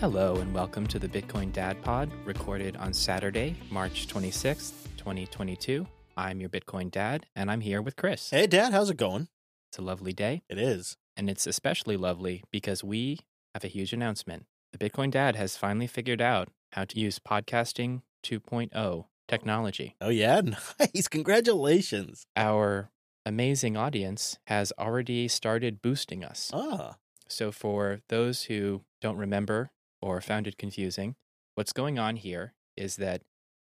Hello, and welcome to the Bitcoin Dad Pod, recorded on Saturday, March 26th, 2022. I'm your Bitcoin Dad, and I'm here with Chris. Hey, Dad, how's it going? It's a lovely day, It is. and it's especially lovely because we have a huge announcement. The Bitcoin Dad has finally figured out how to use podcasting 2.0 technology. Oh, yeah? Nice. Congratulations. Our amazing audience has already started boosting us. Ah, So, for those who don't remember or found it confusing, what's going on here is that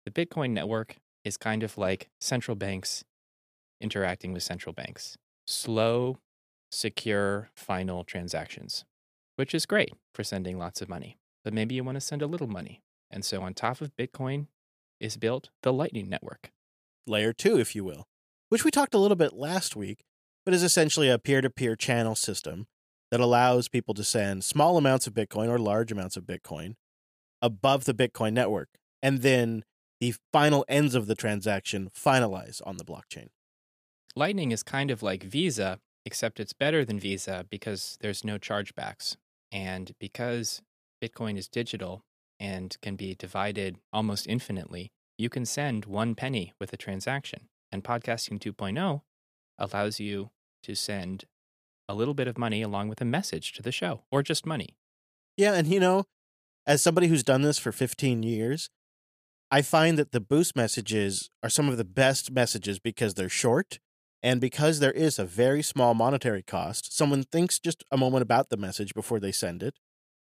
the Bitcoin network is kind of like central banks interacting with central banks. Slow, secure, final transactions, which is great for sending lots of money. But maybe you want to send a little money. And so, on top of Bitcoin is built the Lightning Network. layer two, if you will, which we talked a little bit last week, but is essentially a peer to peer channel system that allows people to send small amounts of Bitcoin or large amounts of Bitcoin above the Bitcoin network. And then the final ends of the transaction finalize on the blockchain. Lightning is kind of like Visa, except it's better than Visa because there's no chargebacks. And because Bitcoin is digital and can be divided almost infinitely, you can send one penny with a transaction. And Podcasting 2.0 allows you to send a little bit of money along with a message to the show or just money. Yeah, and you know, as somebody who's done this for 15 years, I find that the boost messages are some of the best messages because they're short and because there is a very small monetary cost. Someone thinks just a moment about the message before they send it,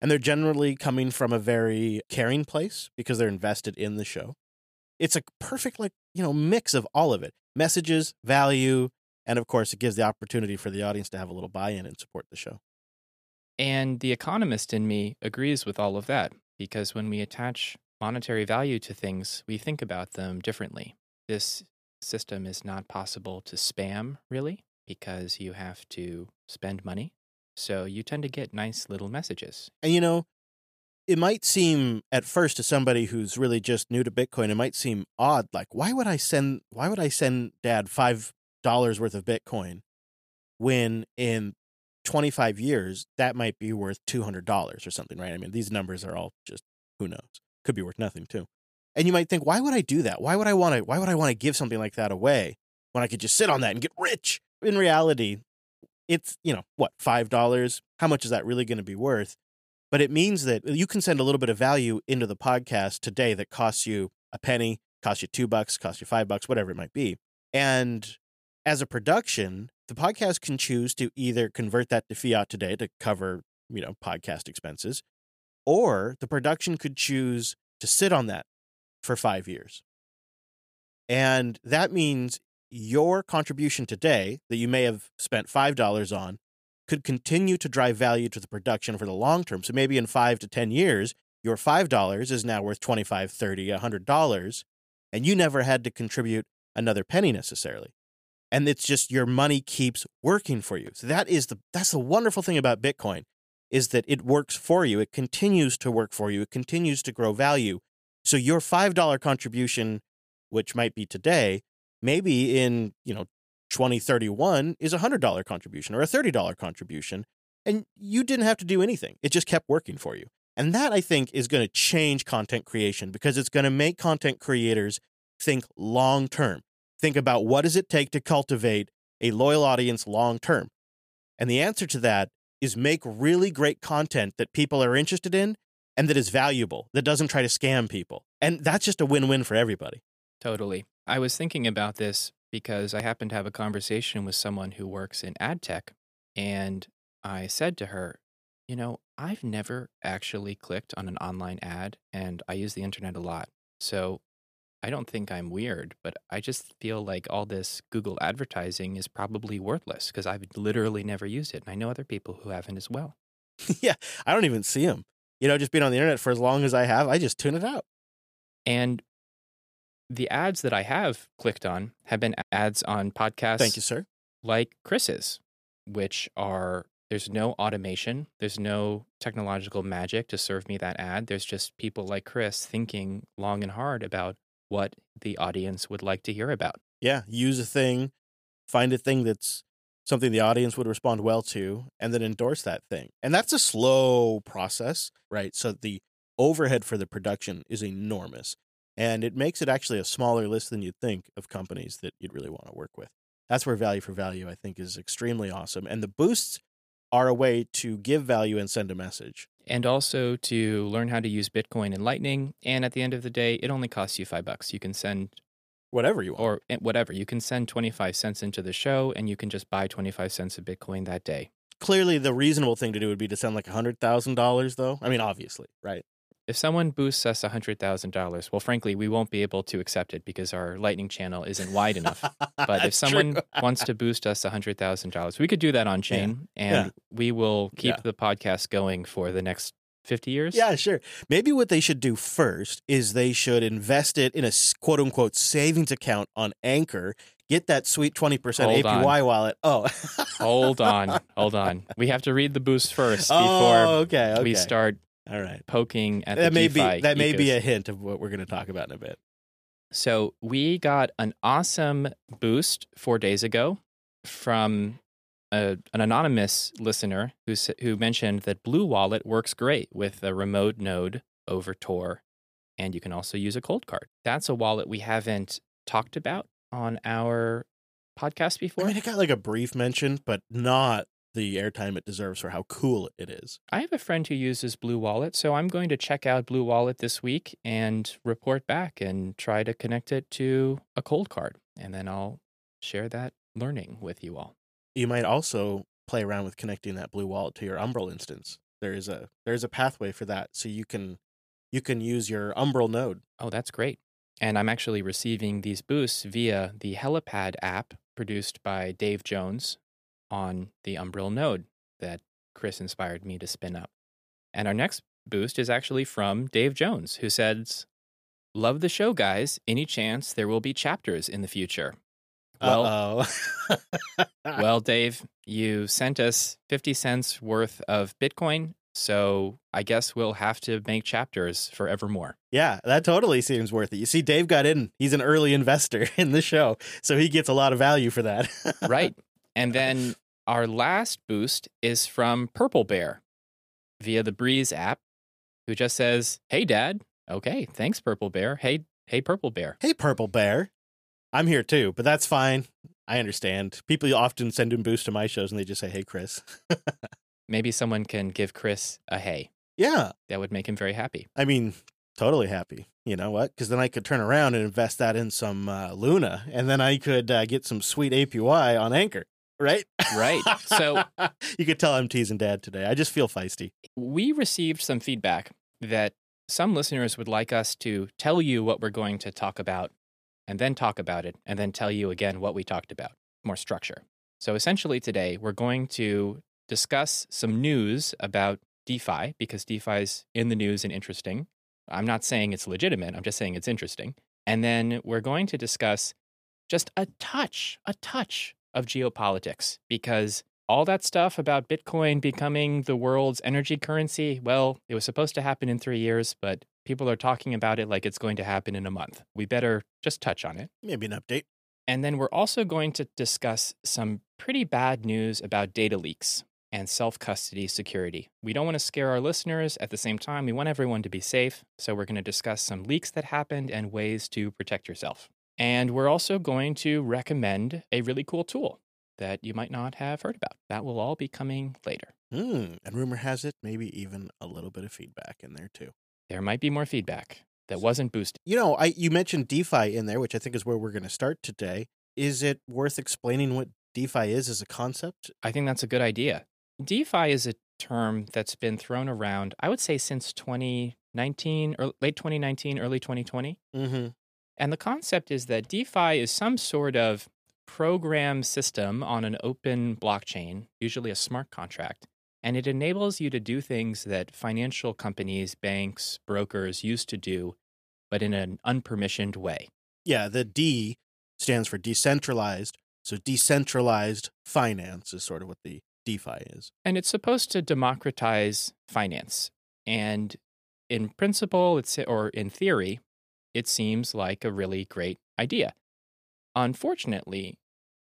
and they're generally coming from a very caring place because they're invested in the show. It's a perfect like, you know, mix of all of it. Messages, value, and of course, it gives the opportunity for the audience to have a little buy-in and support the show. And the economist in me agrees with all of that because when we attach monetary value to things, we think about them differently. This system is not possible to spam, really, because you have to spend money. So you tend to get nice little messages. And you know, it might seem at first to somebody who's really just new to Bitcoin, it might seem odd. Like, why would I send why would I send dad five dollars worth of Bitcoin when in twenty five years that might be worth two hundred dollars or something, right? I mean, these numbers are all just who knows. Could be worth nothing too. And you might think, why would I do that? Why would I want to why would I want to give something like that away when I could just sit on that and get rich? In reality, it's, you know, what, five dollars? How much is that really going to be worth? but it means that you can send a little bit of value into the podcast today that costs you a penny, costs you two bucks, costs you five bucks, whatever it might be. And as a production, the podcast can choose to either convert that to fiat today to cover, you know, podcast expenses, or the production could choose to sit on that for five years. And that means your contribution today that you may have spent $5 on could continue to drive value to the production for the long term. So maybe in five to 10 years, your $5 is now worth $25, $30, $100, and you never had to contribute another penny necessarily. And it's just your money keeps working for you. So that is the that's the wonderful thing about Bitcoin is that it works for you. It continues to work for you. It continues to grow value. So your $5 contribution, which might be today, maybe in, you know, 2031 is a $100 contribution or a $30 contribution. And you didn't have to do anything. It just kept working for you. And that I think is going to change content creation because it's going to make content creators think long term. Think about what does it take to cultivate a loyal audience long term? And the answer to that is make really great content that people are interested in and that is valuable, that doesn't try to scam people. And that's just a win win for everybody. Totally. I was thinking about this because I happened to have a conversation with someone who works in ad tech. And I said to her, You know, I've never actually clicked on an online ad, and I use the internet a lot. So I don't think I'm weird, but I just feel like all this Google advertising is probably worthless because I've literally never used it. And I know other people who haven't as well. yeah, I don't even see them. You know, just being on the internet for as long as I have, I just tune it out. And the ads that I have clicked on have been ads on podcasts Thank you, sir. like Chris's, which are there's no automation, there's no technological magic to serve me that ad. There's just people like Chris thinking long and hard about what the audience would like to hear about. Yeah, use a thing, find a thing that's something the audience would respond well to, and then endorse that thing. And that's a slow process, right? So the overhead for the production is enormous. And it makes it actually a smaller list than you'd think of companies that you'd really want to work with. That's where value for value, I think, is extremely awesome. And the boosts are a way to give value and send a message. And also to learn how to use Bitcoin and Lightning. And at the end of the day, it only costs you five bucks. You can send Whatever you want. or eh, whatever. You can send 25 cents into the show and you can just buy 25 cents of Bitcoin that day. Clearly, the reasonable thing to do would be to send like $100,000, though. I mean, obviously, right? If someone boosts us $100,000, well, frankly, we won't be able to accept it because our Lightning channel isn't wide enough. But if someone wants to boost us $100,000, we could do that on chain and Yeah. we will keep Yeah. the podcast going for the next 50 years. Yeah, sure. Maybe what they should do first is they should invest it in a quote unquote savings account on Anchor, get that sweet 20% Hold on. APY wallet. Oh. Hold on. Hold on. We have to read the boost first oh, before oh, okay, okay. we start All right. poking at That the may DeFi be that may be a hint of what we're going to talk about in a bit. So we got an awesome boost four days ago from a, an anonymous listener who who mentioned that Blue Wallet works great with a remote node over Tor, and you can also use a Coldcard. That's a wallet we haven't talked about on our podcast before. I mean, it got like a brief mention, but not the airtime it deserves for how cool it is. I have a friend who uses Blue Wallet, so I'm going to check out Blue Wallet this week and report back and try to connect it to a Coldcard, and then I'll share that learning with you all. You might also play around with connecting that blue wallet to your Umbrel instance. There is a there's a pathway for that, so you can you can use your Umbrel node. Oh, that's great. And I'm actually receiving these boosts via the Helipad app produced by Dave Jones on the Umbrel node that Chris inspired me to spin up. And our next boost is actually from Dave Jones, who says, Love the show, guys. Any chance there will be chapters in the future? Well, well, Dave, you sent us 50 cents worth of Bitcoin. So I guess we'll have to make chapters forevermore. Yeah, that totally seems worth it. You see, Dave got in. He's an early investor in the show, so he gets a lot of value for that. right. And then our last boost is from Purple Bear via the Breeze app, who just says, Hey, Dad. Okay. Thanks, Purple Bear. Hey, hey, Purple Bear. hey, Purple Bear. I'm here too, but that's fine. I understand. People often send in boosts to my shows and they just say, hey, Chris. Maybe someone can give Chris a hey. Yeah. That would make him very happy. I mean, totally happy. You know what? Because then I could turn around and invest that in some uh, Luna, and then I could uh, get some sweet APY on Anchor, right? Right. So you could tell I'm teasing Dad today. I just feel feisty. we received some feedback that some listeners would like us to tell you what we're going to talk about and then talk about it and then tell you again what we talked about. More structure. So essentially, today we're going to discuss some news about DeFi because DeFi is in the news and interesting. I'm not saying it's legitimate, I'm just saying it's interesting. And then we're going to discuss just a touch, a touch of geopolitics because all that stuff about Bitcoin becoming the world's energy currency, well, it was supposed to happen in three years, but people are talking about it like it's going to happen in a month. We better just touch on it. Maybe an update. And then we're also going to discuss some pretty bad news about data leaks and self custody security. We don't want to scare our listeners. At the same time, we want everyone to be safe. So we're going to discuss some leaks that happened and ways to protect yourself. And we're also going to recommend a really cool tool that you might not have heard about. That will all be coming later. Hmm. And rumor has it, maybe even a little bit of feedback in there too. There might be more feedback that wasn't boosted. You know, I you mentioned DeFi in there, which I think is where we're going to start today. Is it worth explaining what DeFi is as a concept? I think that's a good idea. DeFi is a term that's been thrown around, I would say, since 2019 or late 2019, early 2020. Mm-hmm. And the concept is that DeFi is some sort of program system on an open blockchain, usually a smart contract. And it enables you to do things that financial companies, banks, brokers used to do, but in an unpermissioned way. Yeah, the D stands for decentralized. So decentralized finance is sort of what the DeFi is. And it's supposed to democratize finance. And in principle, it's or in theory, it seems like a really great idea. Unfortunately,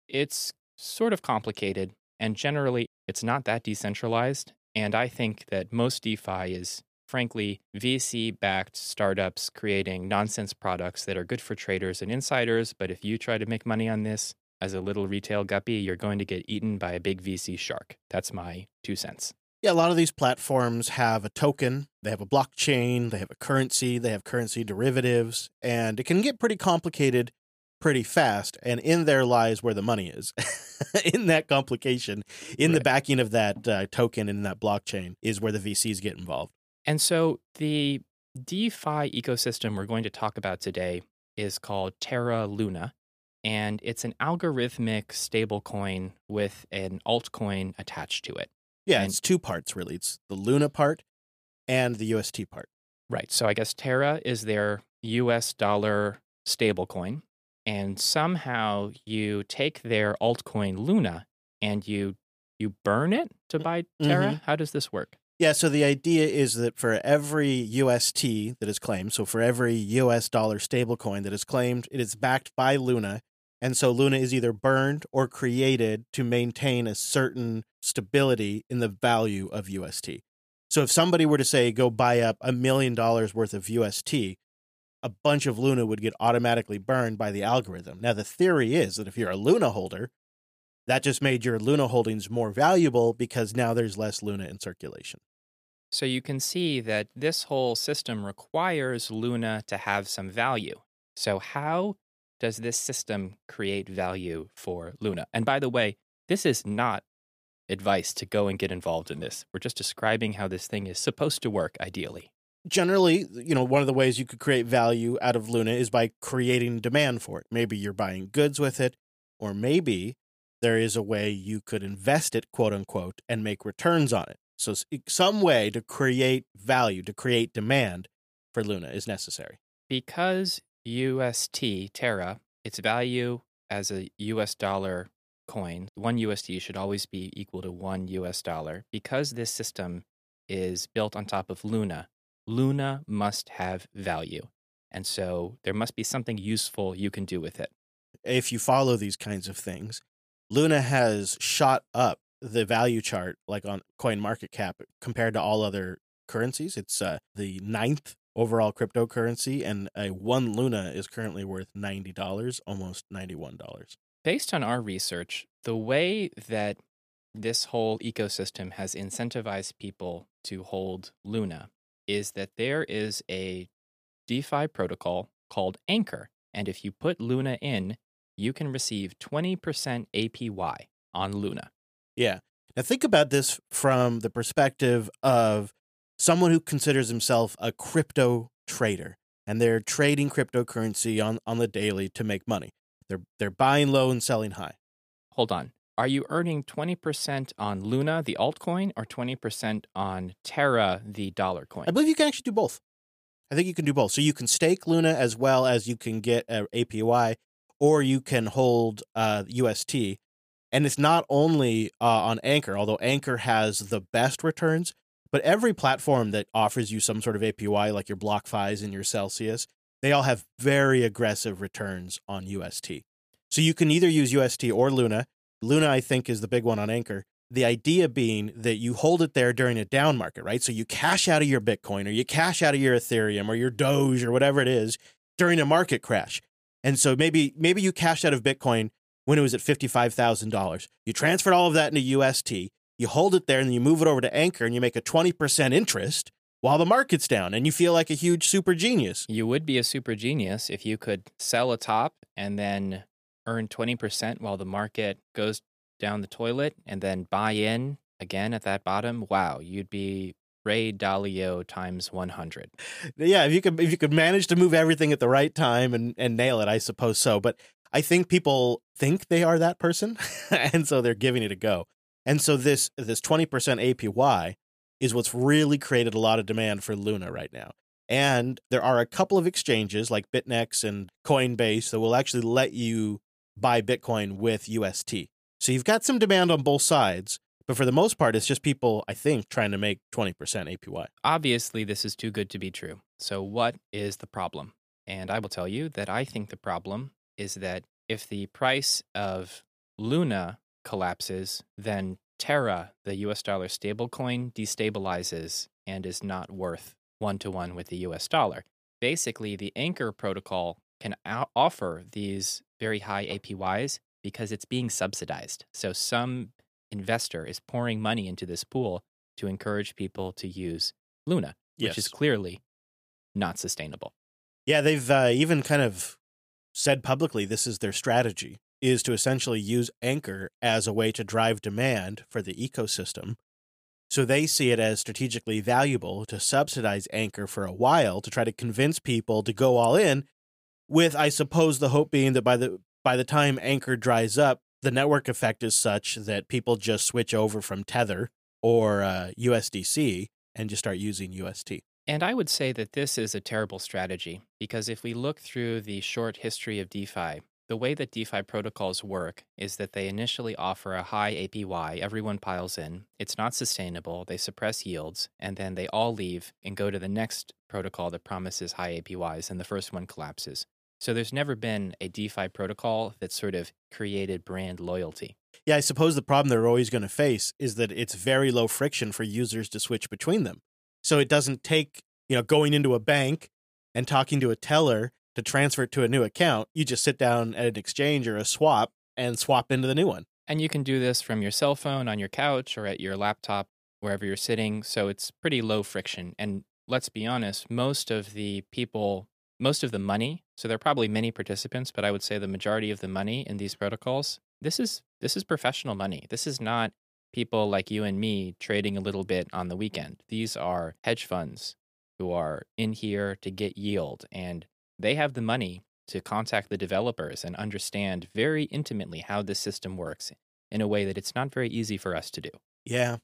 it's sort of complicated, and generally, it's not that decentralized. And I think that most DeFi is, frankly, VC backed startups creating nonsense products that are good for traders and insiders. But if you try to make money on this as a little retail guppy, you're going to get eaten by a big VC shark. That's my two cents. Yeah, a lot of these platforms have a token, they have a blockchain, they have a currency, they have currency derivatives, and it can get pretty complicated pretty fast. And in there lies where the money is. in that complication, in right. the backing of that uh, token and that blockchain is where the VCs get involved. And so the DeFi ecosystem we're going to talk about today is called Terra Luna. And it's an algorithmic stablecoin with an altcoin attached to it. Yeah, and, it's two parts really. It's the Luna part and the UST part. Right. So I guess Terra is their US dollar stablecoin. And somehow you take their altcoin Luna and you you burn it to buy Terra. Mm-hmm. How does this work? Yeah, so the idea is that for every UST that is claimed, so for every US dollar stablecoin that is claimed, it is backed by Luna and so Luna is either burned or created to maintain a certain stability in the value of UST. So if somebody were to say, go buy up a million dollars worth of UST, a bunch of Luna would get automatically burned by the algorithm. Now, the theory is that if you're a Luna holder, that just made your Luna holdings more valuable because now there's less Luna in circulation. So you can see that this whole system requires Luna to have some value. So, how does this system create value for Luna? And by the way, this is not advice to go and get involved in this. We're just describing how this thing is supposed to work ideally. Generally, you know, one of the ways you could create value out of Luna is by creating demand for it. Maybe you're buying goods with it, or maybe there is a way you could invest it, quote unquote, and make returns on it. So, some way to create value, to create demand for Luna is necessary. Because UST Terra, its value as a US dollar coin, one USD should always be equal to one US dollar. Because this system is built on top of Luna, Luna must have value. And so there must be something useful you can do with it. If you follow these kinds of things, Luna has shot up the value chart like on CoinMarketCap compared to all other currencies. It's uh, the ninth overall cryptocurrency, and a one Luna is currently worth $90, almost $91. Based on our research, the way that this whole ecosystem has incentivized people to hold Luna is that there is a DeFi protocol called Anchor. And if you put Luna in, you can receive 20% APY on Luna. Yeah. Now, think about this from the perspective of someone who considers himself a crypto trader and they're trading cryptocurrency on, on the daily to make money. They're they're buying low and selling high. Hold on. Are you earning 20% on Luna, the altcoin, or 20% on Terra, the dollar coin? I believe you can actually do both. I think you can do both. So you can stake Luna as well as you can get a APY, or you can hold uh, UST. And it's not only uh, on Anchor, although Anchor has the best returns, but every platform that offers you some sort of APY, like your BlockFi's and your Celsius, they all have very aggressive returns on UST. So you can either use UST or Luna. Luna, I think, is the big one on Anchor. The idea being that you hold it there during a down market, right? So you cash out of your Bitcoin or you cash out of your Ethereum or your Doge or whatever it is during a market crash. And so maybe maybe you cashed out of Bitcoin when it was at $55,000. You transferred all of that into UST you hold it there and then you move it over to Anchor and you make a 20% interest while the market's down and you feel like a huge super genius. You would be a super genius if you could sell a top and then earn 20% while the market goes down the toilet and then buy in again at that bottom. Wow, you'd be Ray Dalio times 100. Yeah, if you could if you could manage to move everything at the right time and and nail it, I suppose so. But I think people think they are that person and so they're giving it a go. And so this this 20% APY is what's really created a lot of demand for Luna right now. And there are a couple of exchanges like BitNex and Coinbase that will actually let you buy Bitcoin with UST. So you've got some demand on both sides, but for the most part, it's just people, I think, trying to make 20% APY. Obviously, this is too good to be true. So, what is the problem? And I will tell you that I think the problem is that if the price of Luna collapses, then Terra, the US dollar stablecoin, destabilizes and is not worth one to one with the US dollar. Basically, the Anchor protocol can offer these very high APYs because it's being subsidized. So some investor is pouring money into this pool to encourage people to use Luna, which is clearly not sustainable. Yeah, they've uh, even kind of said publicly this is their strategy is to essentially use Anchor as a way to drive demand for the ecosystem. So they see it as strategically valuable to subsidize Anchor for a while to try to convince people to go all in with I suppose the hope being that by the by the time Anchor dries up, the network effect is such that people just switch over from Tether or uh, USDC and just start using UST. And I would say that this is a terrible strategy because if we look through the short history of DeFi, the way that DeFi protocols work is that they initially offer a high APY, everyone piles in, it's not sustainable, they suppress yields, and then they all leave and go to the next protocol that promises high APYs, and the first one collapses. So there's never been a DeFi protocol that sort of created brand loyalty. Yeah, I suppose the problem they're always going to face is that it's very low friction for users to switch between them. So it doesn't take, you know, going into a bank and talking to a teller to transfer it to a new account. You just sit down at an exchange or a swap and swap into the new one. And you can do this from your cell phone, on your couch, or at your laptop, wherever you're sitting. So it's pretty low friction. And let's be honest, most of the people, most of the money, so there are probably many participants, but I would say the majority of the money in these protocols, this is this is professional money. This is not people like you and me trading a little bit on the weekend. These are hedge funds who are in here to get yield and they have the money to contact the developers and understand very intimately how this system works in a way that it's not very easy for us to do. Yeah.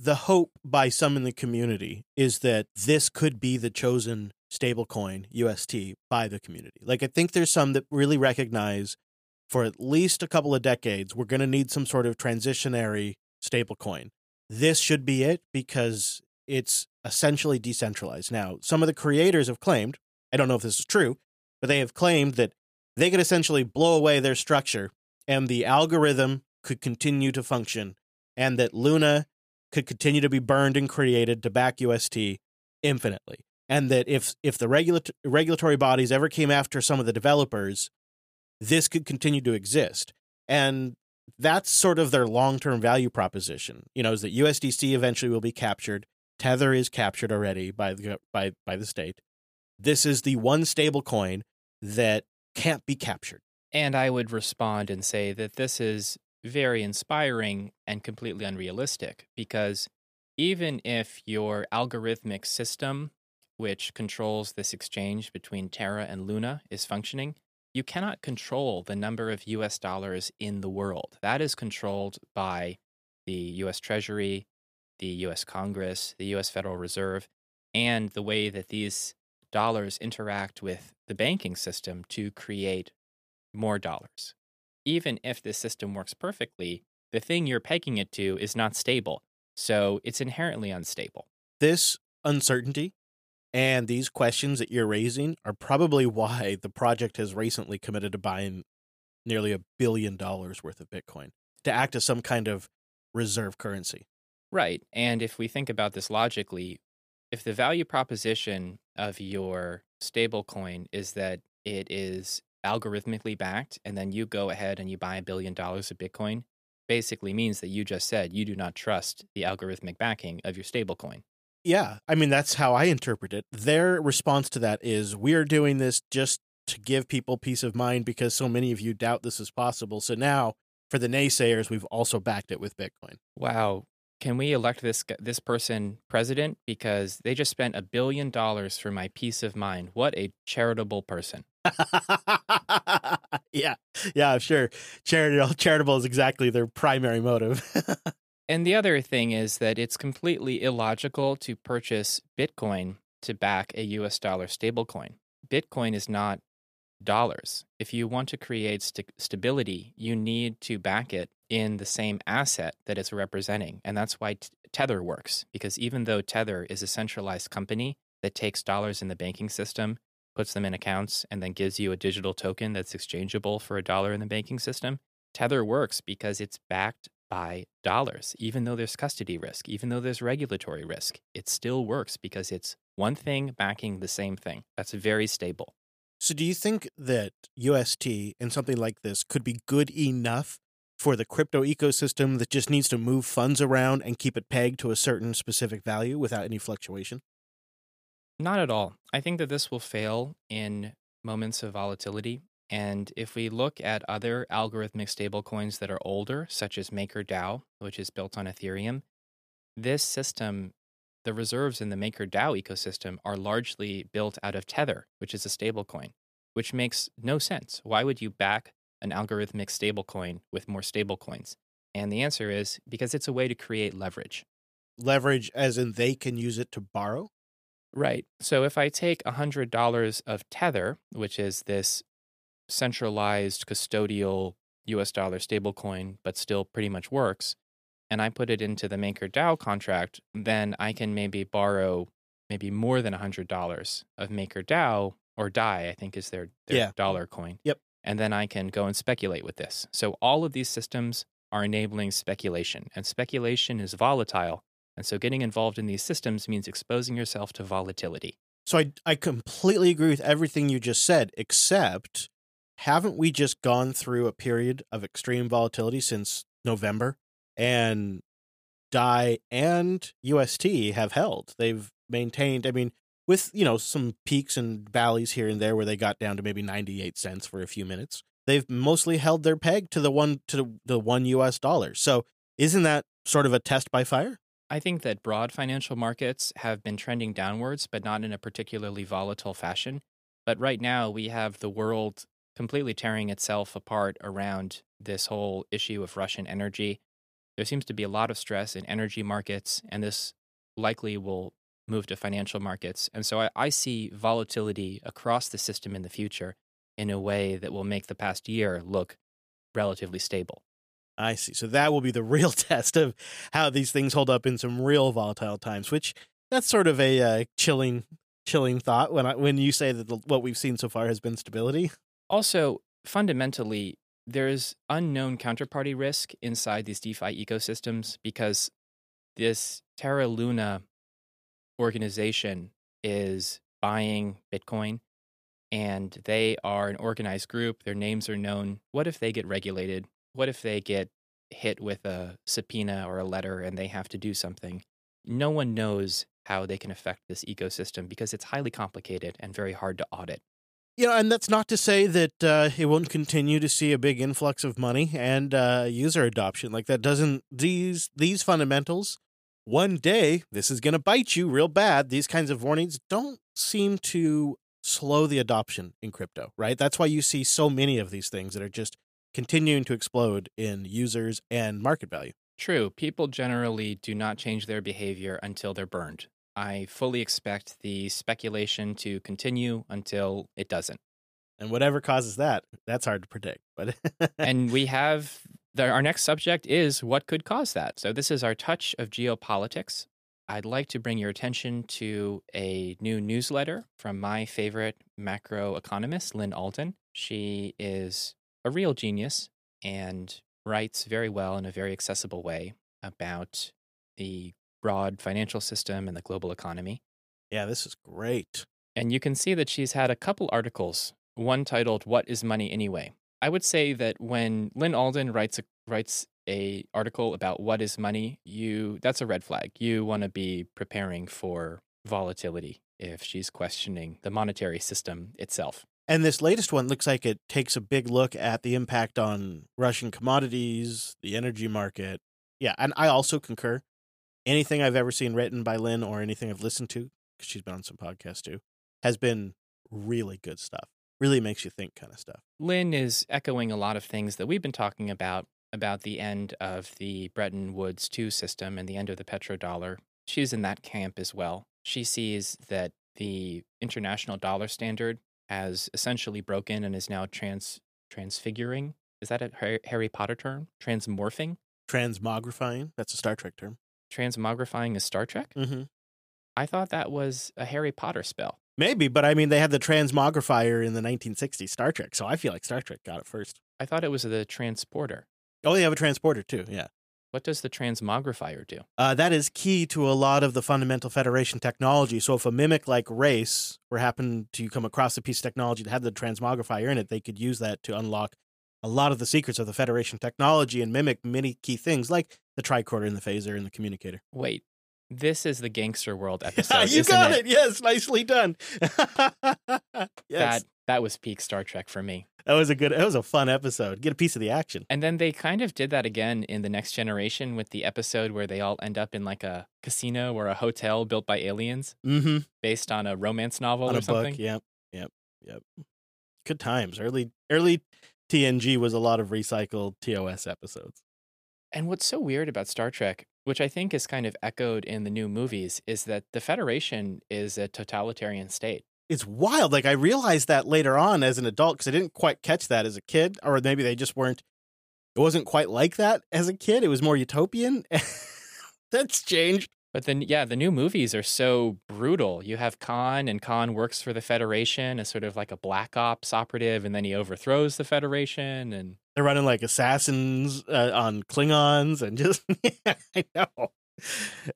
The hope by some in the community is that this could be the chosen stablecoin UST by the community. Like I think there's some that really recognize for at least a couple of decades we're going to need some sort of transitionary stablecoin. This should be it because it's essentially decentralized. Now, some of the creators have claimed, I don't know if this is true, but they have claimed that they could essentially blow away their structure and the algorithm could continue to function and that Luna could continue to be burned and created to back UST infinitely. And that if if the regulat- regulatory bodies ever came after some of the developers, this could continue to exist. And that's sort of their long-term value proposition. You know, is that USDC eventually will be captured. Tether is captured already by the by by the state. This is the one stable coin that can't be captured. And I would respond and say that this is very inspiring and completely unrealistic because even if your algorithmic system, which controls this exchange between Terra and Luna, is functioning, you cannot control the number of US dollars in the world. That is controlled by the US Treasury, the US Congress, the US Federal Reserve, and the way that these dollars interact with the banking system to create more dollars. Even if this system works perfectly, the thing you're pegging it to is not stable. So it's inherently unstable. This uncertainty and these questions that you're raising are probably why the project has recently committed to buying nearly a billion dollars worth of Bitcoin to act as some kind of reserve currency. Right. And if we think about this logically, if the value proposition of your stablecoin is that it is algorithmically backed, and then you go ahead and you buy a billion dollars of Bitcoin, basically means that you just said you do not trust the algorithmic backing of your stablecoin. Yeah, I mean that's how I interpret it. Their response to that is we're doing this just to give people peace of mind because so many of you doubt this is possible. So now for the naysayers, we've also backed it with Bitcoin. Wow. Can we elect this this person president because they just spent a billion dollars for my peace of mind? What a charitable person. yeah, yeah, sure. Charitable, charitable is exactly their primary motive. And the other thing is that it's completely illogical to purchase Bitcoin to back a US dollar stablecoin. Bitcoin is not dollars. If you want to create st- stability, you need to back it in the same asset that it's representing. And that's why t- Tether works, because even though Tether is a centralized company that takes dollars in the banking system, puts them in accounts, and then gives you a digital token that's exchangeable for a dollar in the banking system, Tether works because it's backed by dollars. Even though there's custody risk, even though there's regulatory risk, it still works because it's one thing backing the same thing. That's very stable. So, do you think that UST and something like this could be good enough for the crypto ecosystem that just needs to move funds around and keep it pegged to a certain specific value without any fluctuation? Not at all. I think that this will fail in moments of volatility. And if we look at other algorithmic stablecoins that are older, such as MakerDAO, which is built on Ethereum, this system, the reserves in the MakerDAO ecosystem are largely built out of Tether, which is a stablecoin, which makes no sense. Why would you back an algorithmic stablecoin with more stablecoins? And the answer is because it's a way to create leverage. Leverage, as in they can use it to borrow? Right. So if I take $100 of Tether, which is this centralized custodial US dollar stablecoin, but still pretty much works, and I put it into the MakerDAO contract, then I can maybe borrow maybe more than $100 of MakerDAO or DAI, I think is their, their Yeah. dollar coin. Yep. And then I can go and speculate with this. So all of these systems are enabling speculation, and speculation is volatile. And so getting involved in these systems means exposing yourself to volatility. So I I completely agree with everything you just said, except haven't we just gone through a period of extreme volatility since November? And DAI and UST have held. They've maintained, I mean, with, you know, some peaks and valleys here and there where they got down to maybe 98 cents for a few minutes. They've mostly held their peg to the one to the, 1 US dollar. So, isn't that sort of a test by fire? I think that broad financial markets have been trending downwards, but not in a particularly volatile fashion. But right now, we have the world completely tearing itself apart around this whole issue of Russian energy. There seems to be a lot of stress in energy markets, and this likely will move to financial markets. And so I, I see volatility across the system in the future in a way that will make the past year look relatively stable. I see. So that will be the real test of how these things hold up in some real volatile times. Which that's sort of a uh, chilling, chilling thought when I when you say that the, what we've seen so far has been stability. Also, fundamentally, there's unknown counterparty risk inside these DeFi ecosystems because this Terra Luna organization is buying Bitcoin and they are an organized group. Their names are known. What if they get regulated? What if they get hit with a subpoena or a letter and they have to do something? No one knows how they can affect this ecosystem because it's highly complicated and very hard to audit. Know, and that's not to say that uh, it won't continue to see a big influx of money and uh, user adoption. Like that doesn't these these fundamentals. One day, this is going to bite you real bad. These kinds of warnings don't seem to slow the adoption in crypto, right? That's why you see so many of these things that are just continuing to explode in users and market value. True. People generally do not change their behavior until they're burned. I fully expect the speculation to continue until it doesn't. And whatever causes that, that's hard to predict. But and we have the, our next subject is what could cause that. So this is our touch of geopolitics. I'd like to bring your attention to a new newsletter from my favorite macro economist, Lyn Alden. She is a real genius and writes very well in a very accessible way about the broad financial system and the global economy. yeah, this is great. And you can see that she's had a couple articles, one titled What is Money Anyway? I would say that when Lyn Alden writes a writes a article about what is money, you that's a red flag. You want to be preparing for volatility if she's questioning the monetary system itself. And this latest one looks like it takes a big look at the impact on Russian commodities, the energy market. Yeah, and I also concur. Anything I've ever seen written by Lyn or anything I've listened to, because she's been on some podcasts too, has been really good stuff. Really makes you think kind of stuff. Lyn is echoing a lot of things that we've been talking about about the end of the Bretton Woods 2 system and the end of the petrodollar. She's in that camp as well. She sees that the international dollar standard has essentially broken and is now trans transfiguring. Is that a Harry Potter term? Transmorphing? Transmogrifying, that's a Star Trek term. Transmogrifying is Star Trek? Mm-hmm. I thought that was a Harry Potter spell. Maybe, but I mean, they had the transmogrifier in the 1960s Star Trek, so I feel like Star Trek got it first. I thought it was the transporter. Oh, they have a transporter too. Yeah. What does the transmogrifier do? Uh, that is key to a lot of the fundamental Federation technology. So if a mimic like race were happen to come across a piece of technology that had the transmogrifier in it, they could use that to unlock a lot of the secrets of the Federation technology and mimic many key things like the tricorder and the phaser and the communicator. Wait, this is the Gangster World episode. you isn't got it? it? Yes, nicely done. yes. That that was peak Star Trek for me. That was a good. That was a fun episode. Get a piece of the action. And then they kind of did that again in the next generation with the episode where they all end up in like a casino or a hotel built by aliens Mm-hmm. based on a romance novel On or a something. book. Yep. Yep. Yep. Good times. Early. Early TNG was a lot of recycled TOS episodes. And what's so weird about Star Trek, which I think is kind of echoed in the new movies, is that the Federation is a totalitarian state. It's wild. Like I realized that later on as an adult because I didn't quite catch that as a kid, or maybe they just weren't. It wasn't quite like that as a kid. It was more utopian. That's changed. But then, yeah, the new movies are so brutal. You have Khan, and Khan works for the Federation as sort of like a black ops operative, and then he overthrows the Federation. And They're running like assassins uh, on Klingons and just yeah, I know.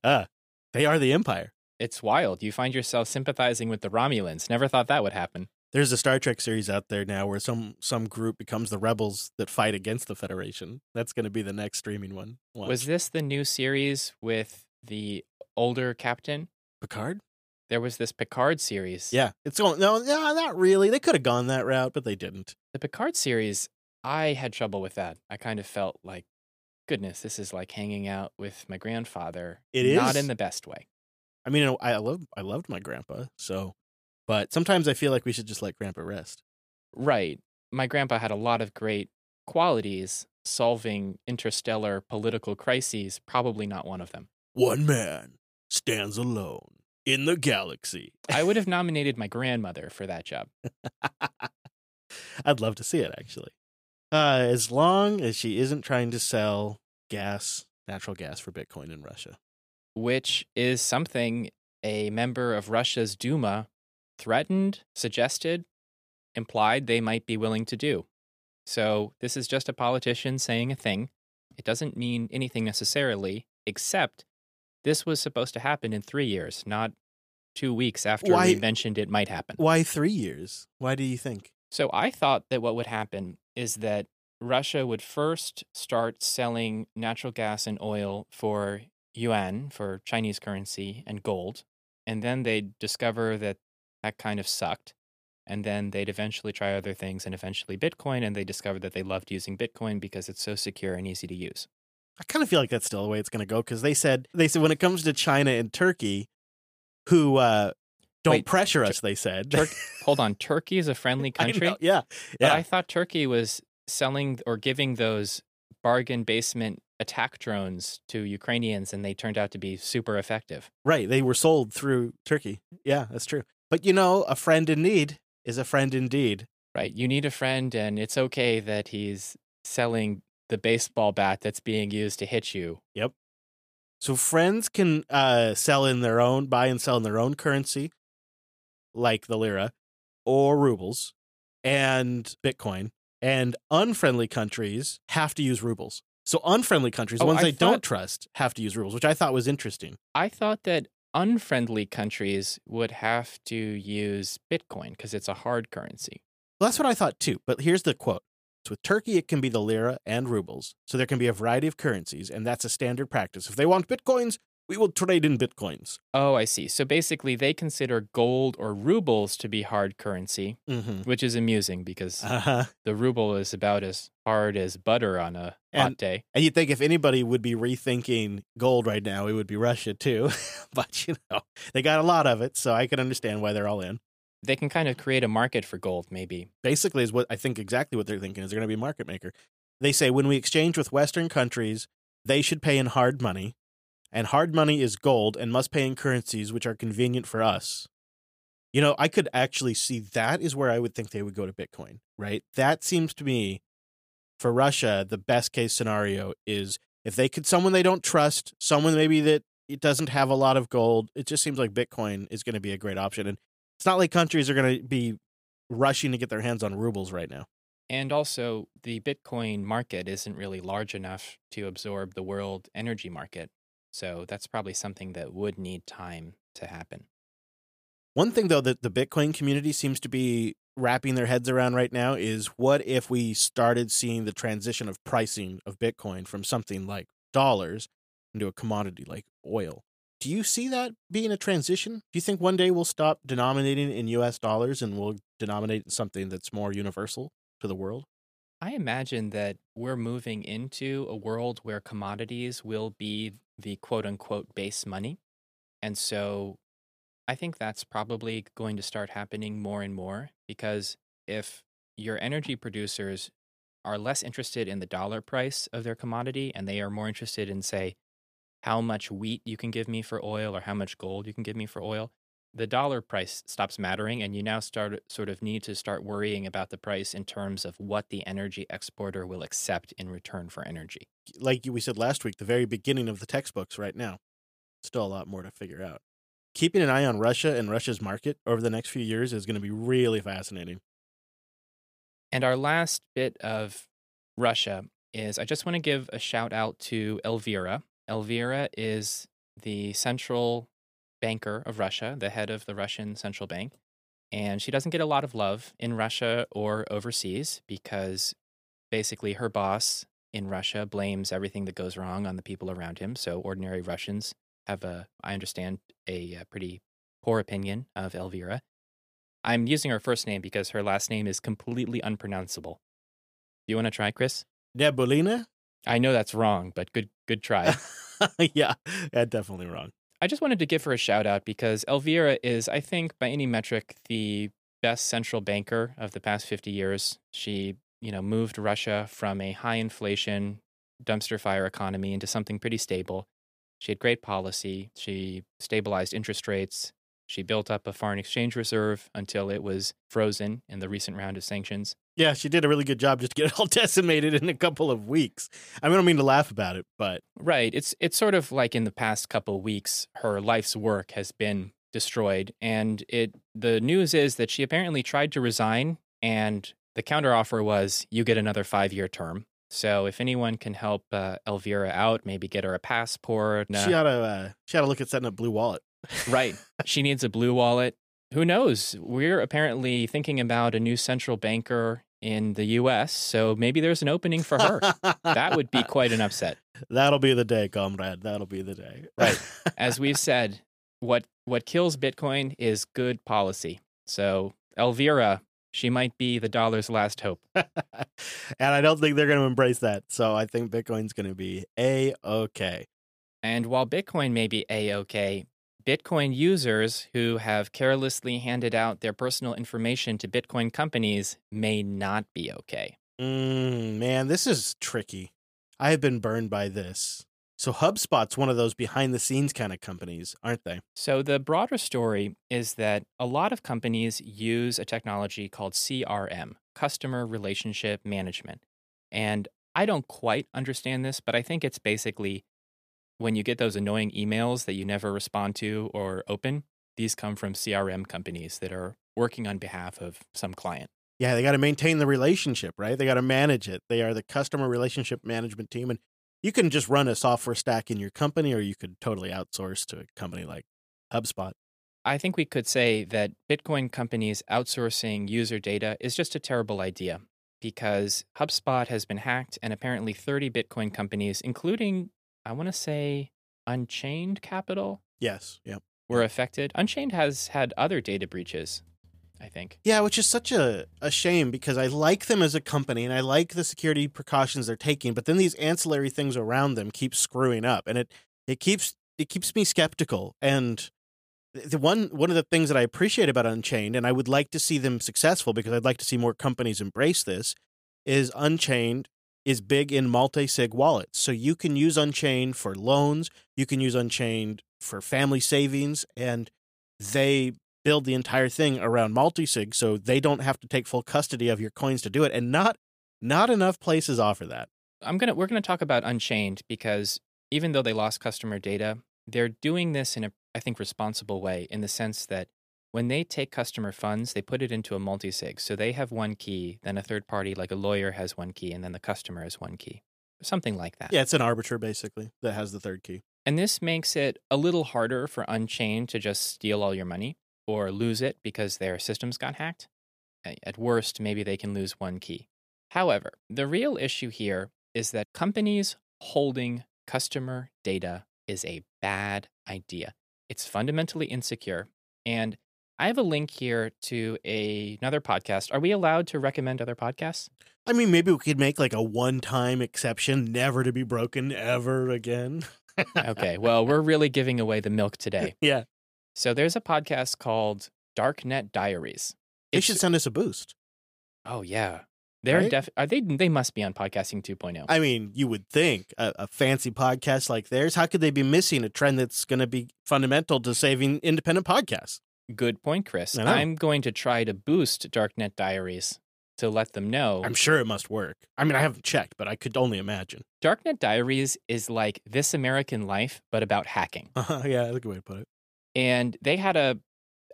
Uh, they are the Empire. it's wild. You find yourself sympathizing with the Romulans. Never thought that would happen. There's a Star Trek series out there now where some some group becomes the rebels that fight against the Federation. That's going to be the next streaming one. Watch. Was this the new series with the older captain? Picard? There was this Picard series. Yeah, it's going. No, no, not really. They could have gone that route, but they didn't. The Picard series, I had trouble with that. I kind of felt like, goodness, this is like hanging out with my grandfather. It is Not in the best way. I mean, I love I loved my grandpa, so but sometimes I feel like we should just let grandpa rest. Right. My grandpa had a lot of great qualities. Solving interstellar political crises, probably not one of them. One man stands alone in the galaxy. I would have nominated my grandmother for that job. I'd love to see it actually. Uh, as long as she isn't trying to sell gas, natural gas for Bitcoin in Russia. which is something a member of Russia's Duma threatened, suggested, implied they might be willing to do. So this is just a politician saying a thing. It doesn't mean anything necessarily, except this was supposed to happen in three years, not two weeks after Why- we mentioned it might happen. Why three years? Why do you think? So I thought that what would happen is that Russia would first start selling natural gas and oil for yuan, for Chinese currency, and gold. And then they'd discover that that kind of sucked. And then they'd eventually try other things and eventually Bitcoin. And they discovered that they loved using Bitcoin because it's so secure and easy to use. I kind of feel like that's still the way it's going to go because they said they said when it comes to China and Turkey, who uh, don't Wait, pressure Tur- us, they said. Tur- Hold on, Turkey is a friendly country. know, yeah, But yeah. I thought Turkey was selling or giving those bargain basement attack drones to Ukrainians and they turned out to be super effective. Right. They were sold through Turkey. Yeah, that's true. But you know, a friend in need is a friend indeed. Right. You need a friend and it's okay that he's selling the baseball bat that's being used to hit you. Yep. So friends can uh, sell in their own, buy and sell in their own currency, like the lira or rubles and Bitcoin. And unfriendly countries have to use rubles. So unfriendly countries, Oh, ones I they don't trust, have to use rubles, which I thought was interesting. I thought that unfriendly countries would have to use Bitcoin because it's a hard currency. Well, that's what I thought too. But here's the quote. So with Turkey, it can be the lira and rubles. So there can be a variety of currencies, and that's a standard practice. If they want bitcoins, we will trade in bitcoins. Oh, I see. So basically, they consider gold or rubles to be hard currency, Mm-hmm. which is amusing because Uh-huh. the ruble is about as hard as butter on a hot And- day. And you'd think if anybody would be rethinking gold right now, it would be Russia too. but you know, they got a lot of it, so I can understand why they're all in. They can kind of create a market for gold, maybe. Basically, is what I think exactly what they're thinking is they're going to be a market maker. They say when we exchange with Western countries, they should pay in hard money, and hard money is gold and must pay in currencies which are convenient for us. You know, I could actually see that is where I would think they would go to Bitcoin, right? That seems to me for Russia, the best case scenario is if they could someone they don't trust, someone maybe that it doesn't have a lot of gold, it just seems like Bitcoin is going to be a great option. And It's not like countries are going to be rushing to get their hands on rubles right now. And also, the Bitcoin market isn't really large enough to absorb the world energy market. So that's probably something that would need time to happen. One thing, though, that the Bitcoin community seems to be wrapping their heads around right now is what if we started seeing the transition of pricing of Bitcoin from something like dollars into a commodity like oil? Do you see that being a transition? Do you think one day we'll stop denominating in US dollars and we'll denominate something that's more universal to the world? I imagine that we're moving into a world where commodities will be the quote unquote base money. And so I think that's probably going to start happening more and more because if your energy producers are less interested in the dollar price of their commodity and they are more interested in, say, how much wheat you can give me for oil or how much gold you can give me for oil, the dollar price stops mattering and you now start sort of need to start worrying about the price in terms of what the energy exporter will accept in return for energy. Like we said last week, the very beginning of the textbooks right now. Still a lot more to figure out. Keeping an eye on Russia and Russia's market over the next few years is going to be really fascinating. And our last bit of Russia is I just want to give a shout out to Elvira. Elvira is the central banker of Russia, the head of the Russian central bank. And she doesn't get a lot of love in Russia or overseas because basically her boss in Russia blames everything that goes wrong on the people around him. So ordinary Russians have a, I understand, a, a pretty poor opinion of Elvira. I'm using her first name because her last name is completely unpronounceable. Do you want to try, Chris? Debulina? I know that's wrong, but good good try. yeah, yeah, definitely wrong. I just wanted to give her a shout out because Elvira is, I think, by any metric, the best central banker of the past 50 years. She, you know, moved Russia from a high inflation dumpster fire economy into something pretty stable. She had great policy. She stabilized interest rates. She built up a foreign exchange reserve until it was frozen in the recent round of sanctions. Yeah, she did a really good job just to get it all decimated in a couple of weeks. I, mean, I don't mean to laugh about it, but right, it's it's sort of like in the past couple of weeks, her life's work has been destroyed, and it the news is that she apparently tried to resign, and the counteroffer was you get another five year term. So if anyone can help uh, Elvira out, maybe get her a passport. She ought to uh, she ought to look at setting up Blue Wallet. Right, she needs a Blue Wallet who knows? We're apparently thinking about a new central banker in the US, so maybe there's an opening for her. that would be quite an upset. That'll be the day, comrade. That'll be the day. right. As we've said, what what kills Bitcoin is good policy. So, Elvira, she might be the dollar's last hope. and I don't think they're going to embrace that. So, I think Bitcoin's going to be a okay. And while Bitcoin may be a okay, Bitcoin users who have carelessly handed out their personal information to Bitcoin companies may not be okay. Mm, man, this is tricky. I have been burned by this. So HubSpot's one of those behind the scenes kind of companies, aren't they? So the broader story is that a lot of companies use a technology called CRM, customer relationship management. And I don't quite understand this, but I think it's basically when you get those annoying emails that you never respond to or open, these come from CRM companies that are working on behalf of some client. Yeah, they got to maintain the relationship, right? They got to manage it. They are the customer relationship management team. And you can just run a software stack in your company, or you could totally outsource to a company like HubSpot. I think we could say that Bitcoin companies outsourcing user data is just a terrible idea because HubSpot has been hacked, and apparently 30 Bitcoin companies, including I want to say Unchained Capital. Yes. Yep. Were affected. Unchained has had other data breaches. I think. Yeah, which is such a, a shame because I like them as a company and I like the security precautions they're taking, but then these ancillary things around them keep screwing up and it it keeps it keeps me skeptical. And the one one of the things that I appreciate about Unchained, and I would like to see them successful because I'd like to see more companies embrace this, is Unchained is big in multi-sig wallets. So you can use Unchained for loans, you can use Unchained for family savings, and they build the entire thing around multi-sig so they don't have to take full custody of your coins to do it. And not not enough places offer that. I'm gonna we're gonna talk about Unchained because even though they lost customer data, they're doing this in a I think responsible way in the sense that when they take customer funds, they put it into a multi-sig. So they have one key, then a third party like a lawyer has one key, and then the customer has one key. Something like that. Yeah, it's an arbiter basically that has the third key. And this makes it a little harder for Unchained to just steal all your money or lose it because their systems got hacked. At worst, maybe they can lose one key. However, the real issue here is that companies holding customer data is a bad idea. It's fundamentally insecure. And I have a link here to a, another podcast. Are we allowed to recommend other podcasts? I mean, maybe we could make like a one-time exception, never to be broken ever again. okay, well, we're really giving away the milk today. yeah. So there's a podcast called Darknet Diaries. They It's- should send us a boost. Oh yeah, they're Right? def. Are they? They must be on podcasting oh. 2.0. I mean, you would think a, a fancy podcast like theirs, how could they be missing a trend that's going to be fundamental to saving independent podcasts? Good point, Chris. I'm going to try to boost Darknet Diaries to let them know. I'm sure it must work. I mean, I haven't checked, but I could only imagine. Darknet Diaries is like This American Life, but about hacking. Uh-huh, yeah, that's a good way to put it. And they had a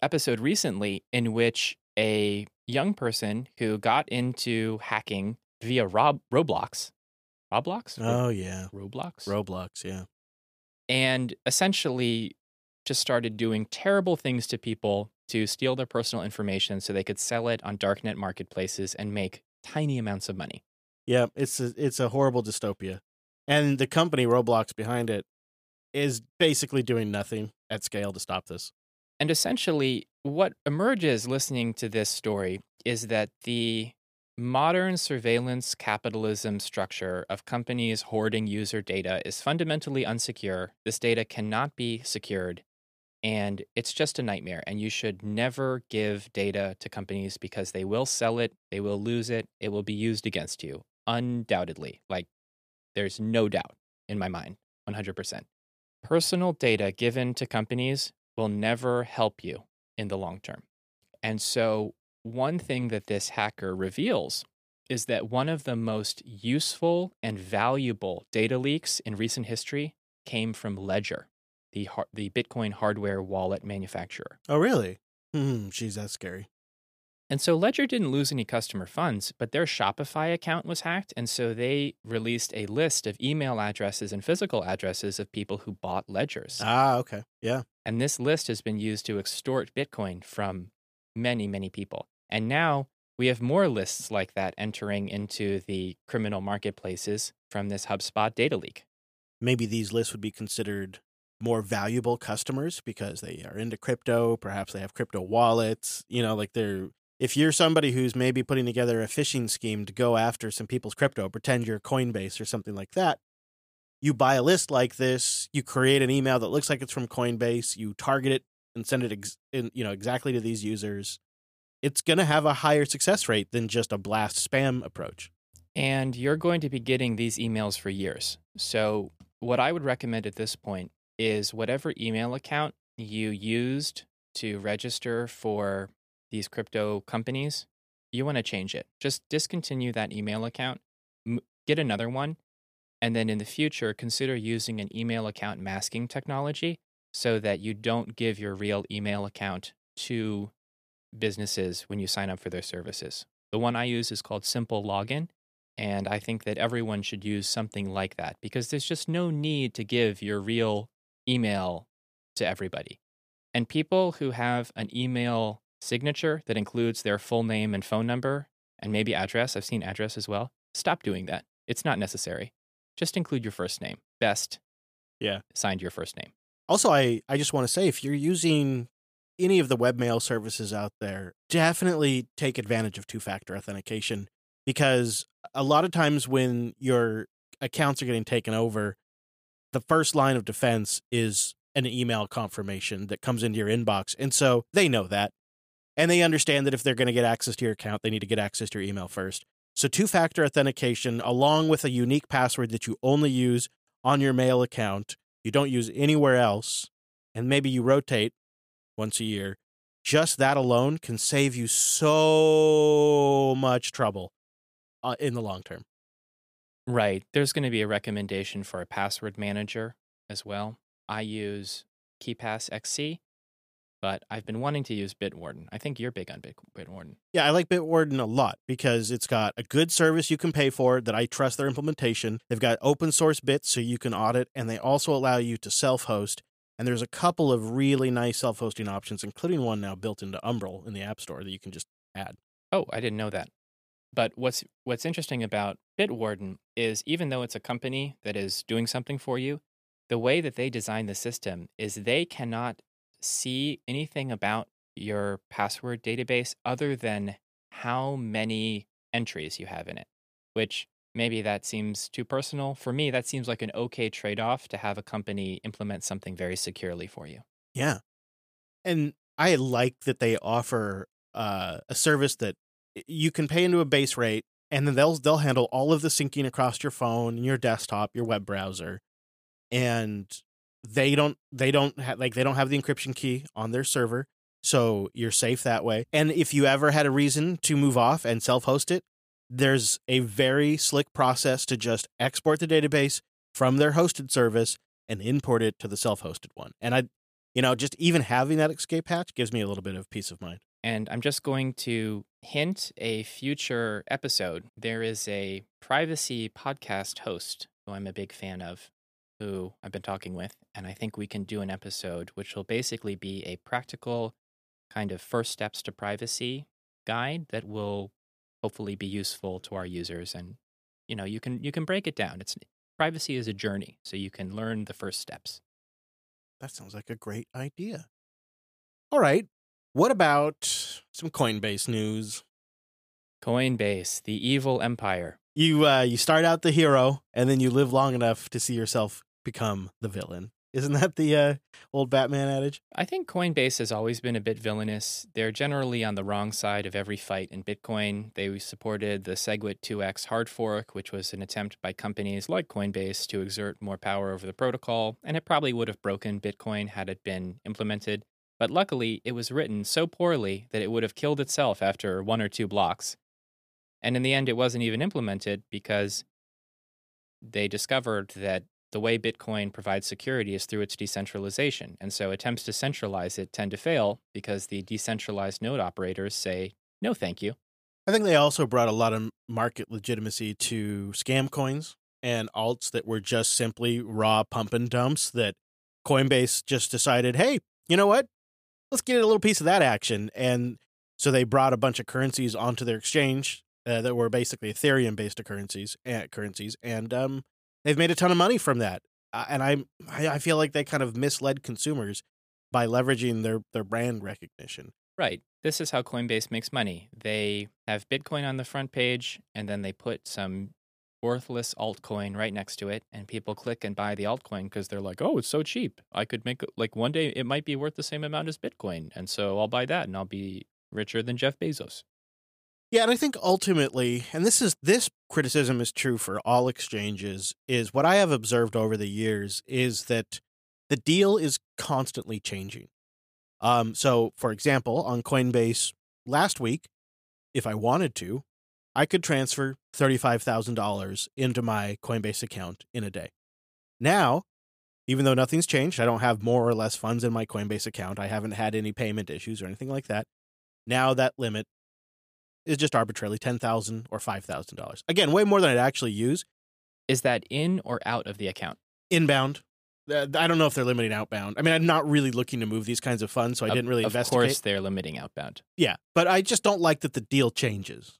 episode recently in which a young person who got into hacking via Rob Roblox, Roblox, Oh, yeah. Roblox, Roblox, yeah. and essentially just started doing terrible things to people to steal their personal information so they could sell it on darknet marketplaces and make tiny amounts of money. Yeah, it's a, it's a horrible dystopia. And the company Roblox behind it is basically doing nothing at scale to stop this. And essentially, what emerges listening to this story is that the modern surveillance capitalism structure of companies hoarding user data is fundamentally unsecure. This data cannot be secured, and it's just a nightmare. And you should never give data to companies because they will sell it, they will lose it, it will be used against you, undoubtedly. Like, there's no doubt in my mind, 100%. Personal data given to companies will never help you in the long term. And so, one thing that this hacker reveals is that one of the most useful and valuable data leaks in recent history came from Ledger, the, har- the Bitcoin hardware wallet manufacturer. Oh, really? Hmm, geez, that's scary. And so Ledger didn't lose any customer funds, but their Shopify account was hacked. And so they released a list of email addresses and physical addresses of people who bought Ledgers. Ah, okay. Yeah. And this list has been used to extort Bitcoin from many, many people. And now we have more lists like that entering into the criminal marketplaces from this HubSpot data leak. Maybe these lists would be considered more valuable customers because they are into crypto. Perhaps they have crypto wallets. You know, like they're. If you're somebody who's maybe putting together a phishing scheme to go after some people's crypto, pretend you're Coinbase or something like that, you buy a list like this, you create an email that looks like it's from Coinbase, you target it and send it ex- in, you know exactly to these users. It's going to have a higher success rate than just a blast spam approach. And you're going to be getting these emails for years. So, what I would recommend at this point is whatever email account you used to register for these crypto companies, you want to change it. Just discontinue that email account, get another one, and then in the future, consider using an email account masking technology so that you don't give your real email account to businesses when you sign up for their services. The one I use is called Simple Login. And I think that everyone should use something like that because there's just no need to give your real email to everybody. And people who have an email signature that includes their full name and phone number and maybe address, I've seen address as well, stop doing that. It's not necessary. Just include your first name. Best. Yeah. Signed your first name. Also, I, I just want to say if you're using any of the webmail services out there, definitely take advantage of two factor authentication because a lot of times when your accounts are getting taken over, the first line of defense is an email confirmation that comes into your inbox. And so they know that. And they understand that if they're going to get access to your account, they need to get access to your email first. So, two factor authentication, along with a unique password that you only use on your mail account, you don't use anywhere else, and maybe you rotate once a year, just that alone can save you so much trouble uh, in the long term. Right. There's going to be a recommendation for a password manager as well. I use KeePass XC. but I've been wanting to use Bitwarden. I think you're big on Bit- Bitwarden. Yeah, I like Bitwarden a lot because it's got a good service you can pay for that I trust their implementation. They've got open source bits so you can audit, and they also allow you to self host. And there's a couple of really nice self hosting options, including one now built into Umbrel in the App Store that you can just add. Oh, I didn't know that. But what's what's interesting about Bitwarden is even though it's a company that is doing something for you, the way that they design the system is they cannot see anything about your password database other than how many entries you have in it, which maybe that seems too personal. For me, that seems like an okay trade off to have a company implement something very securely for you. Yeah. And I like that they offer uh, a service that you can pay into a base rate and then they'll they'll handle all of the syncing across your phone, your desktop, your web browser. And they don't they don't have like they don't have the encryption key on their server. So you're safe that way. And if you ever had a reason to move off and self-host it, there's a very slick process to just export the database from their hosted service and import it to the self-hosted one. And I you know, just even having that escape hatch gives me a little bit of peace of mind. And I'm just going to hint a future episode. There is a privacy podcast host who I'm a big fan of, who I've been talking with. And I think we can do an episode which will basically be a practical kind of first steps to privacy guide that will hopefully be useful to our users. And, you know, you can you can break it down. It's privacy is a journey, so you can learn the first steps. That sounds like a great idea. All right. What about some Coinbase news? Coinbase, the evil empire. You uh you start out the hero and then you live long enough to see yourself become the villain. Isn't that the uh, old Batman adage? I think Coinbase has always been a bit villainous. They're generally on the wrong side of every fight in Bitcoin. They supported the SegWit 2x hard fork, which was an attempt by companies like Coinbase to exert more power over the protocol, and it probably would have broken Bitcoin had it been implemented. But luckily, it was written so poorly that it would have killed itself after one or two blocks. And in the end, it wasn't even implemented because they discovered that the way Bitcoin provides security is through its decentralization. And so attempts to centralize it tend to fail because the decentralized node operators say, no, thank you. I think they also brought a lot of market legitimacy to scam coins and alts that were just simply raw pump and dumps that Coinbase just decided, hey, you know what? Let's get a little piece of that action. And so they brought a bunch of currencies onto their exchange uh, that were basically Ethereum based currencies, uh, currencies, and um, they've made a ton of money from that. Uh, and I, I feel like they kind of misled consumers by leveraging their their brand recognition. Right. This is how Coinbase makes money. They have Bitcoin on the front page, and then they put some worthless altcoin right next to it, and people click and buy the altcoin because they're like, "Oh, it's so cheap. I could make like one day it might be worth the same amount as Bitcoin, and so I'll buy that, and I'll be richer than Jeff Bezos." Yeah, and I think ultimately, and this is this criticism is true for all exchanges, is what I have observed over the years is that the deal is constantly changing. Um, so for example, on Coinbase last week, if I wanted to, I could transfer $35,000 into my Coinbase account in a day. Now, even though nothing's changed, I don't have more or less funds in my Coinbase account. I haven't had any payment issues or anything like that. Now that limit is just arbitrarily $10,000 or five thousand dollars. Again, way more than I'd actually use. Is that in or out of the account? Inbound. I don't know if they're limiting outbound. I mean, I'm not really looking to move these kinds of funds, so I Of- didn't really Of investigate. Of course, they're limiting outbound. Yeah, but I just don't like that the deal changes.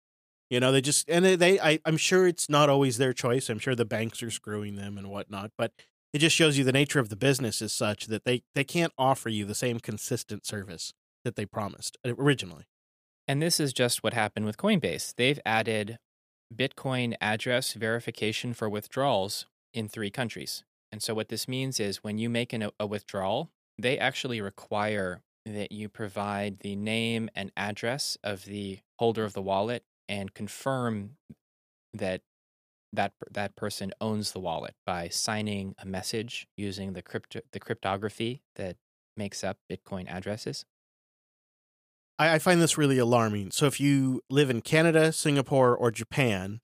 You know, they just and they, they I, I'm sure it's not always their choice. I'm sure the banks are screwing them and whatnot, but it just shows you the nature of the business is such that they they can't offer you the same consistent service that they promised uh, originally. And this is just what happened with Coinbase. They've added Bitcoin address verification for withdrawals in three countries. And so, what this means is when you make an, a withdrawal, they actually require that you provide the name and address of the holder of the wallet and confirm that that that person owns the wallet by signing a message using the crypto, the cryptography that makes up Bitcoin addresses. I, I find this really alarming. So if you live in Canada, Singapore, or Japan,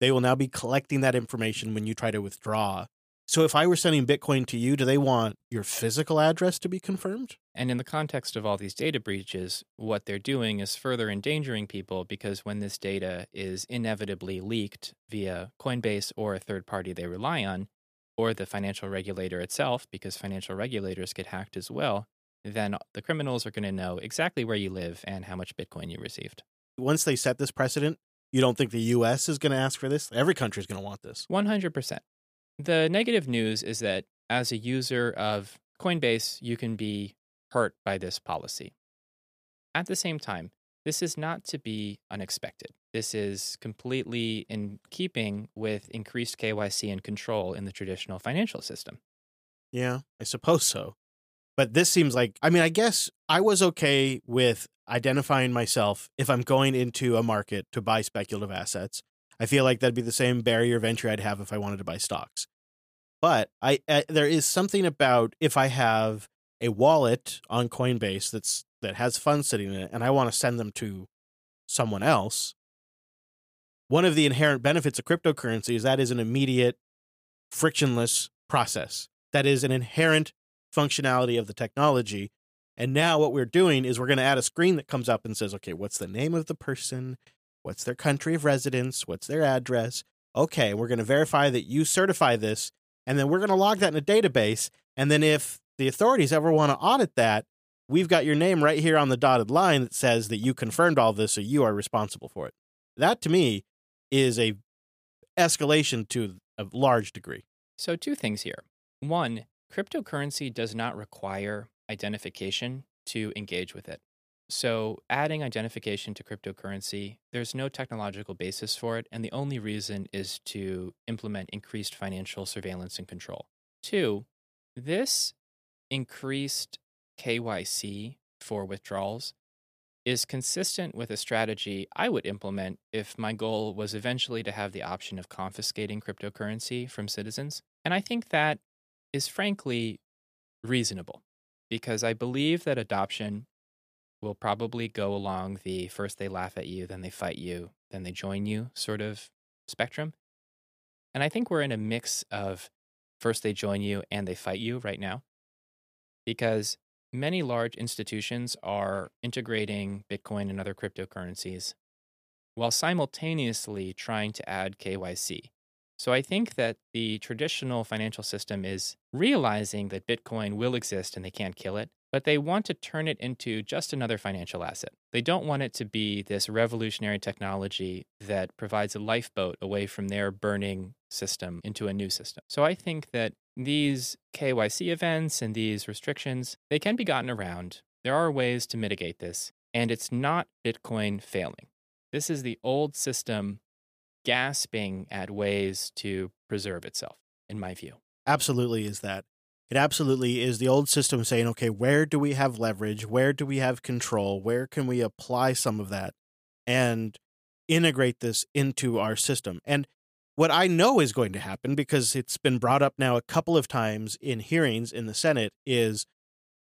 they will now be collecting that information when you try to withdraw So if I were sending Bitcoin to you, do they want your physical address to be confirmed? And in the context of all these data breaches, what they're doing is further endangering people because when this data is inevitably leaked via Coinbase or a third party they rely on, or the financial regulator itself, because financial regulators get hacked as well, then the criminals are going to know exactly where you live and how much Bitcoin you received. Once they set this precedent, you don't think the US is going to ask for this? Every country is going to want this. 100%. The negative news is that as a user of Coinbase, you can be hurt by this policy. At the same time, this is not to be unexpected. This is completely in keeping with increased KYC and control in the traditional financial system. Yeah, I suppose so. But this seems like, I mean, I guess I was okay with identifying myself if I'm going into a market to buy speculative assets. I feel like that'd be the same barrier of entry I'd have if I wanted to buy stocks. But I, I there is something about if I have a wallet on Coinbase that's that has funds sitting in it and I want to send them to someone else, one of the inherent benefits of cryptocurrency is that is an immediate frictionless process. That is an inherent functionality of the technology. And now what we're doing is we're going to add a screen that comes up and says, okay, what's the name of the person? What's their country of residence? What's their address? Okay, we're going to verify that you certify this. And then we're going to log that in a database. And then if the authorities ever want to audit that, we've got your name right here on the dotted line that says that you confirmed all this, so you are responsible for it. That to me is a escalation to a large degree. So, two things here. One, cryptocurrency does not require identification to engage with it. So, adding identification to cryptocurrency, there's no technological basis for it, and the only reason is to implement increased financial surveillance and control. Two, this increased KYC for withdrawals is consistent with a strategy I would implement if my goal was eventually to have the option of confiscating cryptocurrency from citizens. And I think that is frankly reasonable because I believe that adoption will probably go along the first they laugh at you, then they fight you, then they join you sort of spectrum. And I think we're in a mix of first they join you and they fight you right now because many large institutions are integrating Bitcoin and other cryptocurrencies while simultaneously trying to add KYC. So I think that the traditional financial system is realizing that Bitcoin will exist and they can't kill it, but they want to turn it into just another financial asset. They don't want it to be this revolutionary technology that provides a lifeboat away from their burning system into a new system. So I think that these KYC events and these restrictions, they can be gotten around. There are ways to mitigate this, and it's not Bitcoin failing. This is the old system gasping at ways to preserve itself, in my view. Absolutely is that. It absolutely is the old system saying, okay, where do we have leverage? Where do we have control? Where can we apply some of that and integrate this into our system? And what I know is going to happen, because it's been brought up now a couple of times in hearings in the Senate, is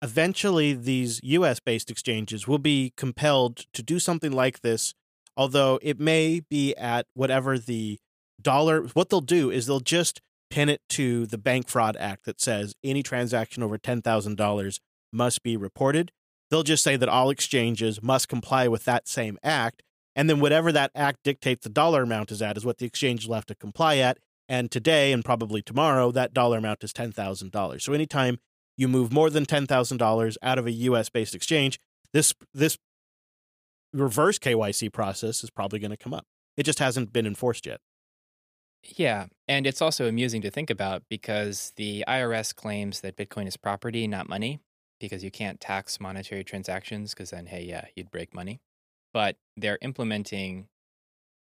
eventually these US based exchanges will be compelled to do something like this, although it may be at whatever the dollar. What they'll do is they'll just pin it to the Bank Fraud Act that says any transaction over $10,000 must be reported. They'll just say that all exchanges must comply with that same act. And then whatever that act dictates the dollar amount is at is what the exchange will have to comply at. And today and probably tomorrow, that dollar amount is $10,000. So anytime you move more than $10,000 out of a US based exchange, this, this reverse KYC process is probably going to come up. It just hasn't been enforced yet. Yeah. And it's also amusing to think about because the IRS claims that Bitcoin is property, not money, because you can't tax monetary transactions because then, hey, yeah, you'd break money. But they're implementing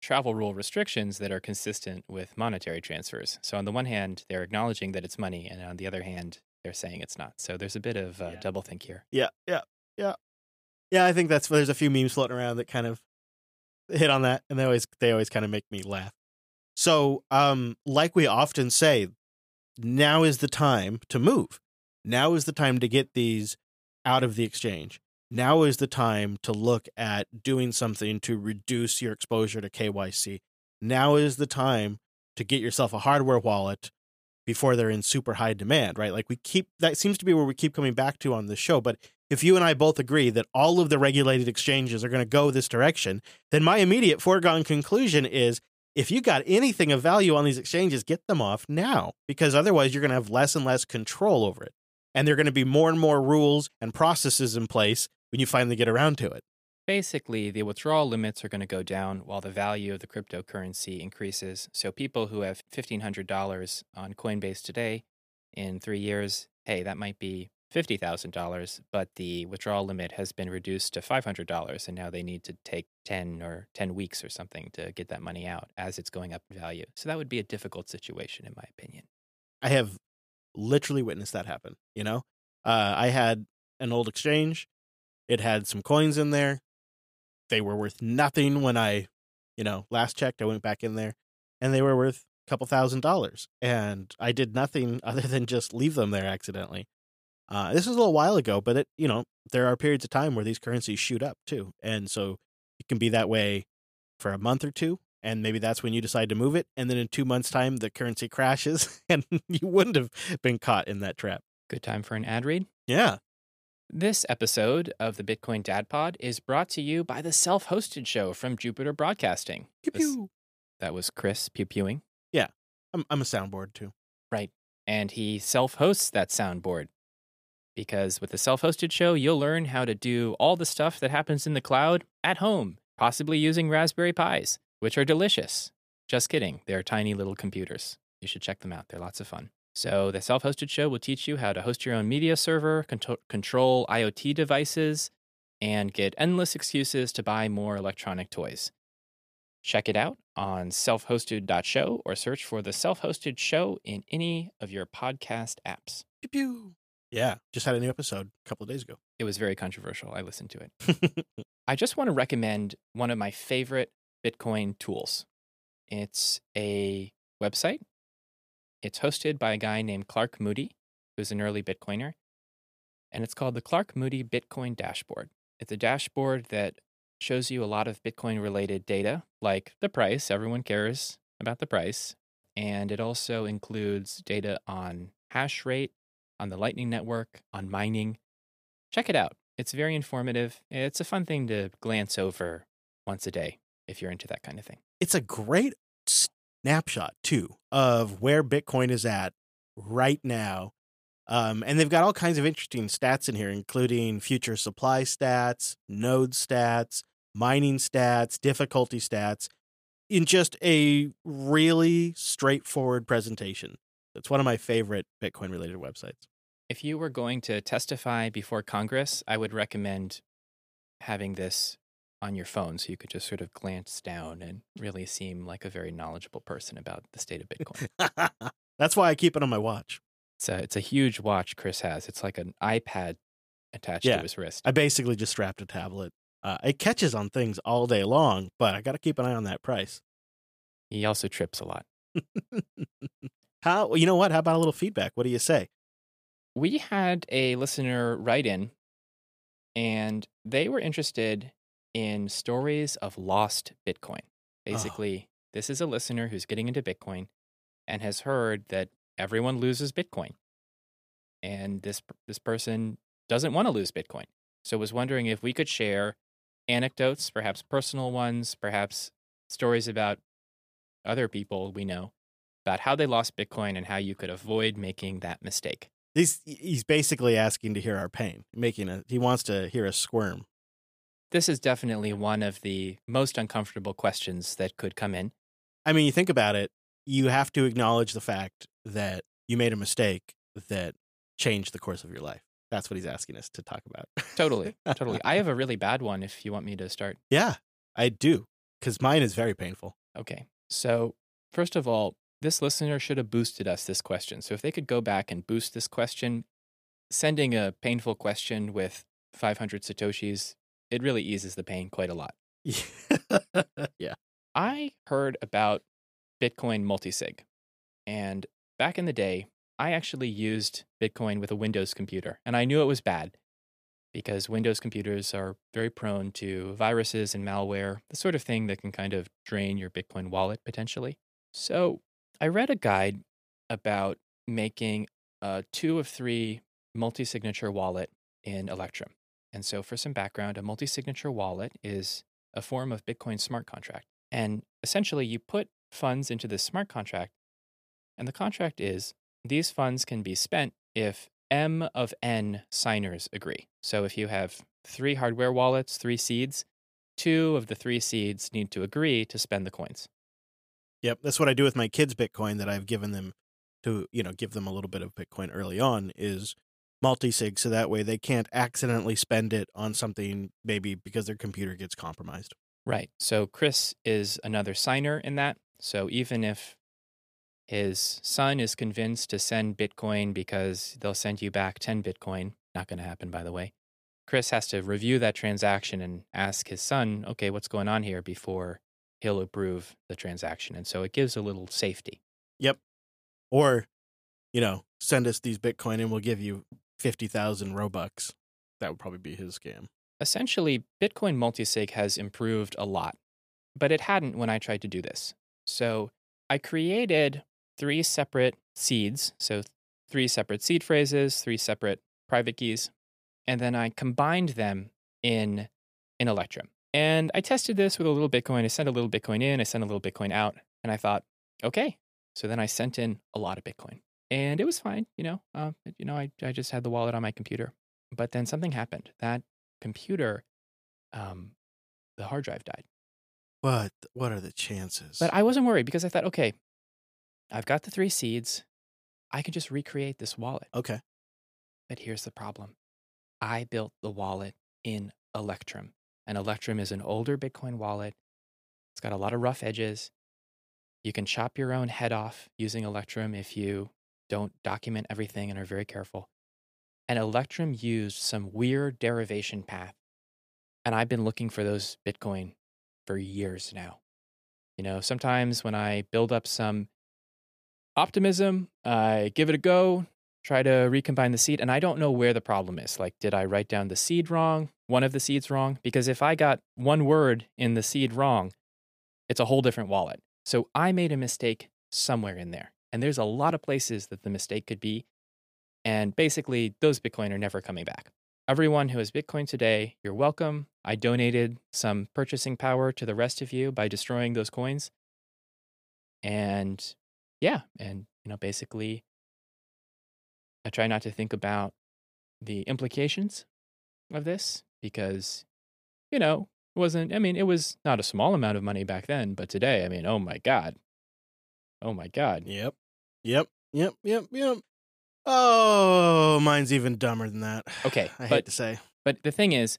travel rule restrictions that are consistent with monetary transfers. So, on the one hand, they're acknowledging that it's money, and on the other hand, they're saying it's not. So, there's a bit of uh, Yeah. double think here. Yeah, yeah, yeah, yeah. I think that's there's a few memes floating around that kind of hit on that, and they always they always kind of make me laugh. So, um, like we often say, now is the time to move. Now is the time to get these out of the exchange. Now is the time to look at doing something to reduce your exposure to KYC. Now is the time to get yourself a hardware wallet before they're in super high demand, right? Like we keep that seems to be where we keep coming back to on this show. But if you and I both agree that all of the regulated exchanges are going to go this direction, then my immediate foregone conclusion is if you got anything of value on these exchanges, get them off now because otherwise you're going to have less and less control over it. And there are going to be more and more rules and processes in place when you finally get around to it. Basically, the withdrawal limits are going to go down while the value of the cryptocurrency increases. So, people who have $1,500 on Coinbase today, in three years, hey, that might be $50,000, but the withdrawal limit has been reduced to $500, and now they need to take 10 or 10 weeks or something to get that money out as it's going up in value. So, that would be a difficult situation, in my opinion. I have literally witnessed that happen. You know, uh, I had an old exchange, it had some coins in there. They were worth nothing when I, you know, last checked. I went back in there and they were worth a couple thousand dollars. And I did nothing other than just leave them there accidentally. Uh, this was a little while ago, but it, you know, there are periods of time where these currencies shoot up too. And so it can be that way for a month or two. And maybe that's when you decide to move it. And then in two months' time, the currency crashes and you wouldn't have been caught in that trap. Good time for an ad read? Yeah. This episode of the Bitcoin Dad Pod is brought to you by the self hosted show from Jupiter Broadcasting. Pew, This- pew. that was Chris pew pewing. Yeah, I'm, I'm a soundboard too. Right. And he self hosts that soundboard. Because with the self hosted show, you'll learn how to do all the stuff that happens in the cloud at home, possibly using Raspberry Pis, which are delicious. Just kidding, they're tiny little computers. You should check them out, they're lots of fun. So, the self hosted show will teach you how to host your own media server, contro- control IoT devices, and get endless excuses to buy more electronic toys. Check it out on selfhosted.show or search for the self hosted show in any of your podcast apps. Pew, pew. Yeah. Just had a new episode a couple of days ago. It was very controversial. I listened to it. I just want to recommend one of my favorite Bitcoin tools. It's a website. It's hosted by a guy named Clark Moody, who's an early Bitcoiner. And it's called the Clark Moody Bitcoin Dashboard. It's a dashboard that shows you a lot of Bitcoin related data, like the price. Everyone cares about the price. And it also includes data on hash rate, on the Lightning Network, on mining. Check it out. It's very informative. It's a fun thing to glance over once a day if you're into that kind of thing. it's a great snapshot too of where Bitcoin is at right now. Um, and they've got all kinds of interesting stats in here, including future supply stats, node stats, mining stats, difficulty stats, in just a really straightforward presentation. It's one of my favorite Bitcoin related websites. If you were going to testify before Congress, I would recommend having this on your phone so you could just sort of glance down and really seem like a very knowledgeable person about the state of Bitcoin. That's why I keep it on my watch. it's, a, it's a huge watch Chris has. It's like an iPad attached Yeah. to his wrist. I basically just strapped a tablet. Uh, it catches on things all day long, but I got to keep an eye on that price. He also trips a lot. How you know what? How about a little feedback? What do you say? We had a listener write in and they were interested in stories of lost Bitcoin. Oh. Basically, this is a listener who's getting into Bitcoin and has heard that everyone loses Bitcoin. And this this person doesn't want to lose Bitcoin. So was wondering if we could share anecdotes, perhaps personal ones, perhaps stories about other people we know about how they lost Bitcoin and how you could avoid making that mistake. He's he's basically asking to hear our pain, making a he wants to hear us squirm. This is definitely one of the most uncomfortable questions that could come in. I mean, you think about it, you have to acknowledge the fact that you made a mistake that changed the course of your life. That's what he's asking us to talk about. Totally, totally. I have a really bad one if you want me to start. yeah, I do, because mine is very painful. Okay. So, first of all, this listener should have boosted us this question. So, if they could go back and boost this question, sending a painful question with 500 Satoshis, it really eases the pain quite a lot. yeah. I heard about Bitcoin multisig. And back in the day, I actually used Bitcoin with a Windows computer. And I knew it was bad because Windows computers are very prone to viruses and malware, the sort of thing that can kind of drain your Bitcoin wallet potentially. So I read a guide about making a two of three multi signature wallet in Electrum. And so, for some background, a multi signature wallet is a form of Bitcoin smart contract. And essentially, you put funds into this smart contract, and the contract is these funds can be spent if M of N signers agree. So, if you have three hardware wallets, three seeds, two of the three seeds need to agree to spend the coins. Yep, that's what I do with my kids' Bitcoin that I've given them to, you know, give them a little bit of Bitcoin early on is multi-sig so that way they can't accidentally spend it on something maybe because their computer gets compromised. Right. So Chris is another signer in that. So even if his son is convinced to send Bitcoin because they'll send you back 10 Bitcoin, not going to happen, by the way, Chris has to review that transaction and ask his son, okay, what's going on here before he'll approve the transaction. And so it gives a little safety. Yep. Or, you know, send us these Bitcoin and we'll give you 50,000 Robux. That would probably be his scam. Essentially, Bitcoin multisig has improved a lot, but it hadn't when I tried to do this. So I created three separate seeds. So three separate seed phrases, three separate private keys, and then I combined them in in Electrum. And I tested this with a little Bitcoin. I sent a little Bitcoin in, I sent a little Bitcoin out, and I thought, okay. So then I sent in a lot of Bitcoin, and it was fine. You know, uh, you know, I I just had the wallet on my computer, but then something happened. That computer, um, the hard drive died. What what are the chances? But I wasn't worried because I thought, okay, I've got the three seeds. I can just recreate this wallet. okay. But here's the problem I built the wallet in Electrum. And Electrum is an older Bitcoin wallet. It's got a lot of rough edges. You can chop your own head off using Electrum if you don't document everything and are very careful. And Electrum used some weird derivation path. And I've been looking for those Bitcoin for years now. You know, sometimes when I build up some optimism, I give it a go, try to recombine the seed, and I don't know where the problem is. Like, did I write down the seed wrong, one of the seeds wrong? Because if I got one word in the seed wrong, it's a whole different wallet. So I made a mistake somewhere in there. And there's a lot of places that the mistake could be. And basically, those Bitcoin are never coming back. Everyone who has Bitcoin today, you're welcome. I donated some purchasing power to the rest of you by destroying those coins. And yeah, and you know, basically I try not to think about the implications of this because you know, it wasn't I mean, it was not a small amount of money back then, but today, I mean, oh my god. Oh my god. Yep. Yep. Yep. Yep. Yep. Oh, mine's even dumber than that. Okay, I hate to say. but the thing is,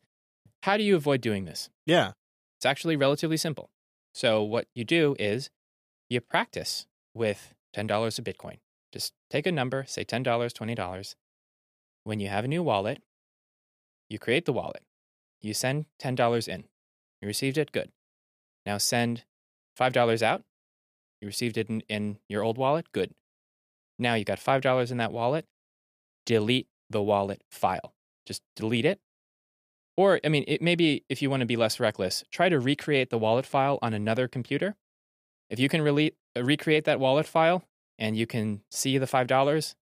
how do you avoid doing this? Yeah. It's actually relatively simple. So what you do is you practice with $10 of Bitcoin. Just take a number, say $10, $20. When you have a new wallet, you create the wallet. You send $10 in. You received it, good. Now send $5 out. You received it in, in your old wallet, good. Now you got $5 in that wallet. Delete the wallet file. Just delete it. Or, I mean, it maybe if you want to be less reckless, try to recreate the wallet file on another computer. If you can relate, uh, recreate that wallet file and you can see the $5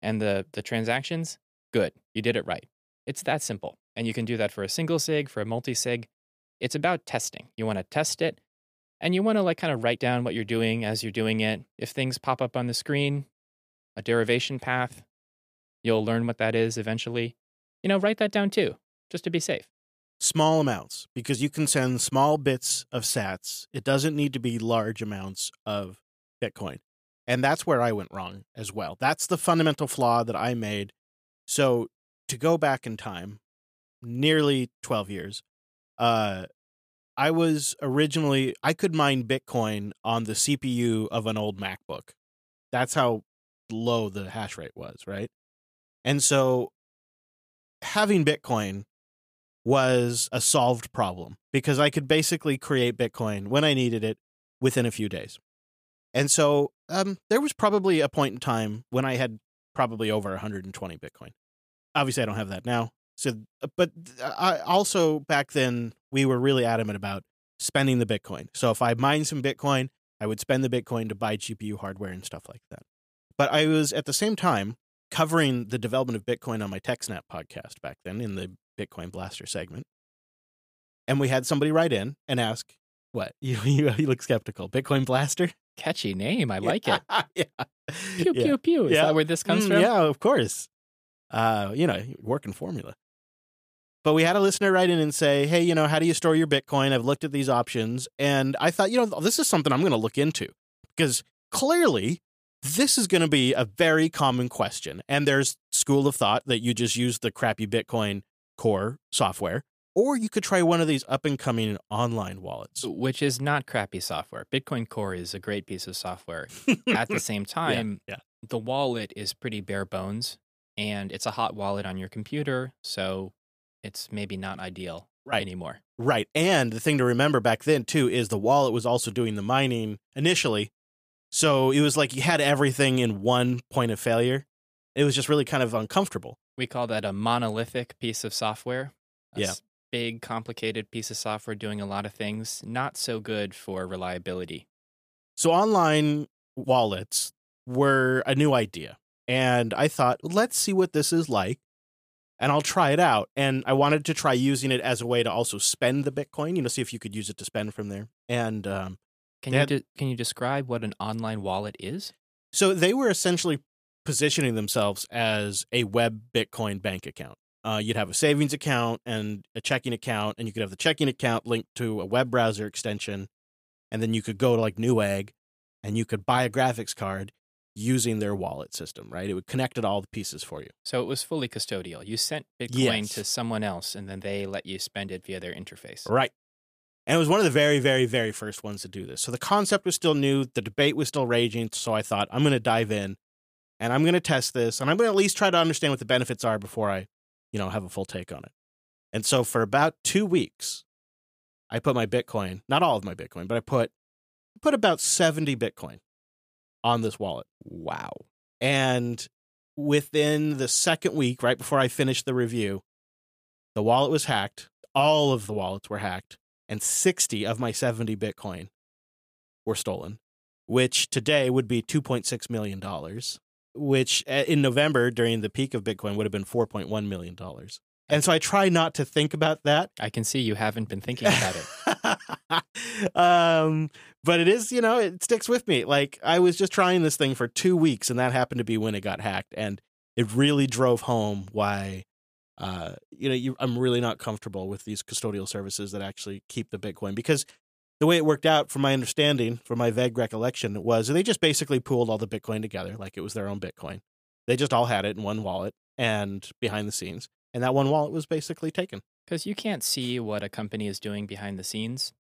and the, the transactions, good. You did it right. It's that simple. And you can do that for a single SIG, for a multi SIG. It's about testing. You want to test it and you want to like kind of write down what you're doing as you're doing it. If things pop up on the screen, a derivation path, you'll learn what that is eventually. You know, write that down too, just to be safe. Small amounts because you can send small bits of sats. It doesn't need to be large amounts of Bitcoin. And that's where I went wrong as well. That's the fundamental flaw that I made. So to go back in time, nearly 12 years, uh, I was originally, I could mine Bitcoin on the CPU of an old MacBook. That's how low the hash rate was, right? And so having Bitcoin was a solved problem because I could basically create Bitcoin when I needed it within a few days. And so um, there was probably a point in time when I had probably over 120 Bitcoin. Obviously, I don't have that now. So, uh, but I also back then we were really adamant about spending the Bitcoin. So if I mined some Bitcoin, I would spend the Bitcoin to buy GPU hardware and stuff like that. But I was at the same time covering the development of Bitcoin on my TechSnap podcast back then in the Bitcoin Blaster segment. And we had somebody write in and ask, what? You, you, you look skeptical. Bitcoin Blaster? Catchy name. I like it. yeah. Pew, Yeah. pew, pew. Is Yeah. that where this comes Mm, from? Yeah, of course. Uh, you know, working formula. But we had a listener write in and say, "Hey, you know, how do you store your Bitcoin? I've looked at these options, and I thought, you know, this is something I'm going to look into because clearly this is going to be a very common question. And there's school of thought that you just use the crappy Bitcoin Core software, or you could try one of these up and coming online wallets. Which is not crappy software. Bitcoin Core is a great piece of software. At the same time, yeah. the wallet is pretty bare bones and it's a hot wallet on your computer. So it's maybe not ideal Right. anymore. Right. And the thing to remember back then, too, is the wallet was also doing the mining initially. So it was like you had everything in one point of failure. It was just really kind of uncomfortable. We call that a monolithic piece of software. Yeah. Big, complicated piece of software doing a lot of things, not so good for reliability. So online wallets were a new idea. And I thought, let's see what this is like. And I'll try it out. And I wanted to try using it as a way to also spend the Bitcoin, you know, see if you could use it to spend from there. And um, Can you had- de- can you describe what an online wallet is? So they were essentially positioning themselves as a web Bitcoin bank account. Uh, you'd have a savings account and a checking account, and you could have the checking account linked to a web browser extension, and then you could go to like Newegg, and you could buy a graphics card using their wallet system. Right? It would connect it all the pieces for you. So it was fully custodial. You sent Bitcoin Yes. to someone else and then they let you spend it via their interface. Right. And it was one of the very, very, very first ones to do this. So the concept was still new, the debate was still raging. So I thought, I'm going to dive in and I'm going to test this and I'm going to at least try to understand what the benefits are before I, you know, have a full take on it. And so for about two weeks, I put my Bitcoin, not all of my Bitcoin, but I put put about 70 Bitcoin on this wallet. Wow. And within the second week, right before I finished the review, the wallet was hacked. All of the wallets were hacked, and 60 of my 70 Bitcoin were stolen, which today would be $2.6 million, which uh, in November, during the peak of Bitcoin, would have been $4.1 million. And so I try not to think about that. I can see you haven't been thinking about it. um, but it is, you know, it sticks with me. Like I was just trying this thing for two weeks, and that happened to be when it got hacked, and it really drove home why, uh, you know, you, I'm really not comfortable with these custodial services that actually keep the Bitcoin because the way it worked out, from my understanding, from my vague recollection, was they just basically pooled all the Bitcoin together like it was their own Bitcoin. They just all had it in one wallet and behind the scenes, and that one wallet was basically taken. Because you can't see what a company is doing behind the scenes.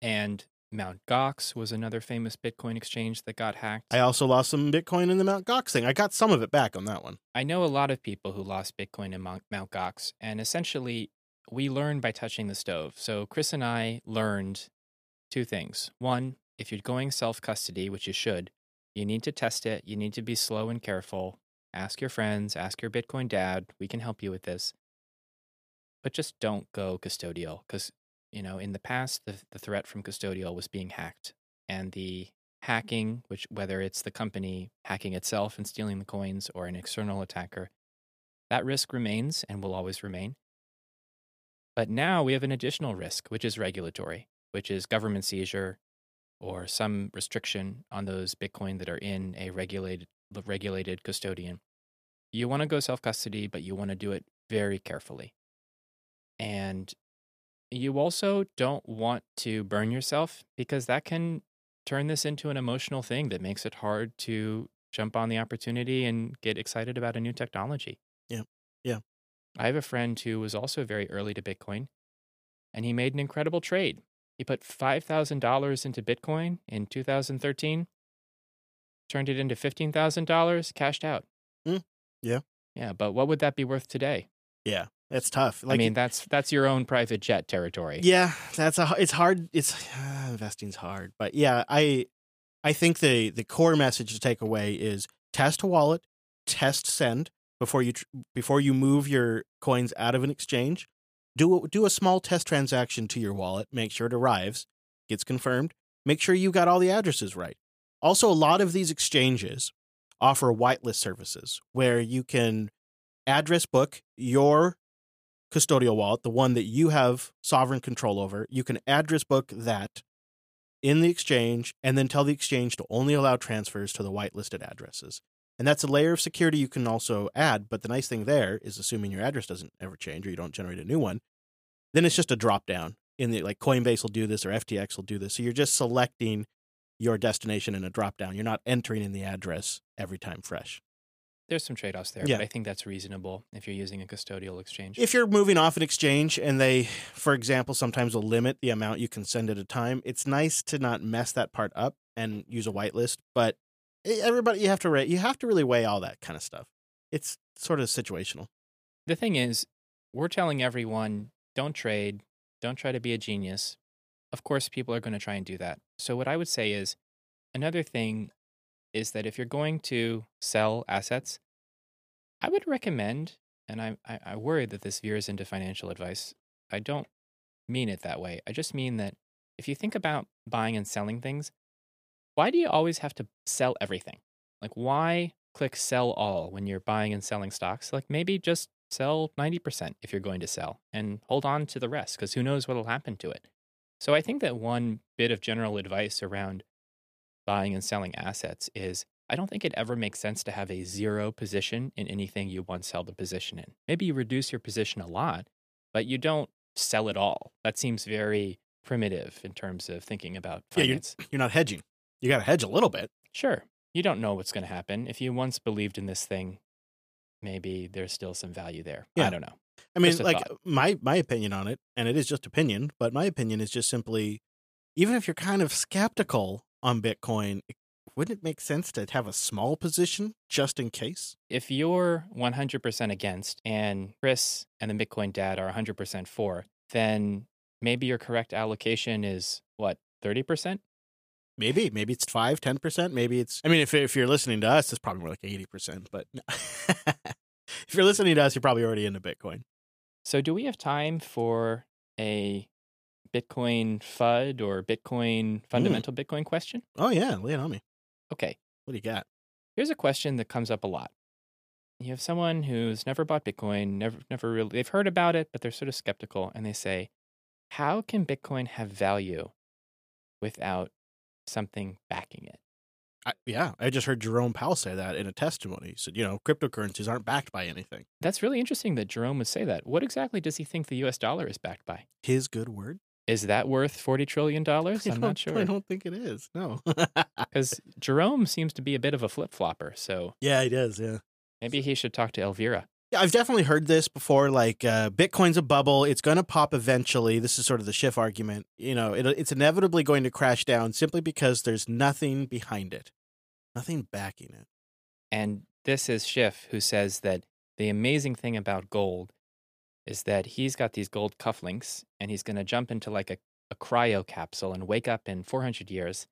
And Mount Gox was another famous Bitcoin exchange that got hacked. I also lost some Bitcoin in the Mount Gox thing. I got some of it back on that one. I know a lot of people who lost Bitcoin in Mount, Mount Gox, and essentially, we learn by touching the stove. So Chris and I learned two things. One, if you're going self custody, which you should, you need to test it. You need to be slow and careful. Ask your friends, ask your Bitcoin dad. We can help you with this. But just don't go custodial because, you know, in the past, the, the threat from custodial was being hacked. And the hacking, which whether it's the company hacking itself and stealing the coins or an external attacker, that risk remains and will always remain. But now we have an additional risk, which is regulatory, which is government seizure or some restriction on those Bitcoin that are in a regulated regulated custodian. You want to go self custody, but you want to do it very carefully. And you also don't want to burn yourself because that can turn this into an emotional thing that makes it hard to jump on the opportunity and get excited about a new technology. Yeah. Yeah. I have a friend who was also very early to Bitcoin and he made an incredible trade. He put $5,000 into Bitcoin in 2013, turned it into $15,000, cashed out. Mm, yeah. Yeah, but what would that be worth today? Yeah, it's tough. I mean, that's that's your own private jet territory. yeah, that's a. It's hard. It's uh, investing's hard, but yeah, I, I think the the core message to take away is test a wallet, test send before you tr- before you move your coins out of an exchange. Do a, do a small test transaction to your wallet. Make sure it arrives, gets confirmed. Make sure you got all the addresses right. Also, a lot of these exchanges offer whitelist services where you can address book your custodial wallet, the one that you have sovereign control over. You can address book that in the exchange and then tell the exchange to only allow transfers to the whitelisted addresses. And that's a layer of security you can also add. But the nice thing there is, assuming your address doesn't ever change or you don't generate a new one, then it's just a drop down. In the like Coinbase will do this or FTX will do this. So you're just selecting your destination in a drop down. You're not entering in the address every time fresh. There's some trade offs there, Yeah. but I think that's reasonable if you're using a custodial exchange. If you're moving off an exchange and they, for example, sometimes will limit the amount you can send at a time, it's nice to not mess that part up and use a whitelist. But everybody, you have to rate, you have to really weigh all that kind of stuff. It's sort of situational. the thing is, we're telling everyone don't trade, don't try to be a genius. Of course, people are going to try and do that. So, what I would say is another thing is that if you're going to sell assets, I would recommend, and I, I, I worry that this veers into financial advice. I don't mean it that way. I just mean that if you think about buying and selling things, why do you always have to sell everything? Like, why click sell all when you're buying and selling stocks? Like, maybe just sell 90% if you're going to sell and hold on to the rest because who knows what will happen to it. So, I think that one bit of general advice around buying and selling assets is I don't think it ever makes sense to have a zero position in anything you once held a position in. Maybe you reduce your position a lot, but you don't sell it all. That seems very primitive in terms of thinking about Yeah, you- finance. You're not hedging. You got to hedge a little bit. Sure. You don't know what's going to happen. If you once believed in this thing, maybe there's still some value there. Yeah. I don't know. I mean, like thought. my my opinion on it, and it is just opinion, but my opinion is just simply, even if you're kind of skeptical on Bitcoin, wouldn't it make sense to have a small position just in case? If you're 100% against and Chris and the Bitcoin dad are 100% for, then maybe your correct allocation is what, 30%? Maybe, maybe it's five, ten percent. Maybe it's. I mean, if if you're listening to us, it's probably more like eighty percent. But no. if you're listening to us, you're probably already into Bitcoin. So, do we have time for a Bitcoin FUD or Bitcoin hmm. fundamental Bitcoin question? Oh yeah, lay it on me. Okay. What do you got? Here's a question that comes up a lot. You have someone who's never bought Bitcoin, never never really they've heard about it, but they're sort of skeptical and they say, "How can Bitcoin have value without something backing it?" I, yeah, I just heard Jerome Powell say that in a testimony. He said, you know, cryptocurrencies aren't backed by anything. That's really interesting that Jerome would say that. What exactly does he think the US dollar is backed by? His good word. Is that worth 40 trillion dollars? I I'm not sure. I don't think it is. No. Cuz Jerome seems to be a bit of a flip-flopper, so yeah, he does. Yeah. maybe he should talk to Elvira. I've definitely heard this before. Like, uh, Bitcoin's a bubble; it's going to pop eventually. This is sort of the Schiff argument. You know, it, it's inevitably going to crash down simply because there's nothing behind it, nothing backing it. And this is Schiff who says that the amazing thing about gold is that he's got these gold cufflinks and he's going to jump into like a, a cryo capsule and wake up in 400 years.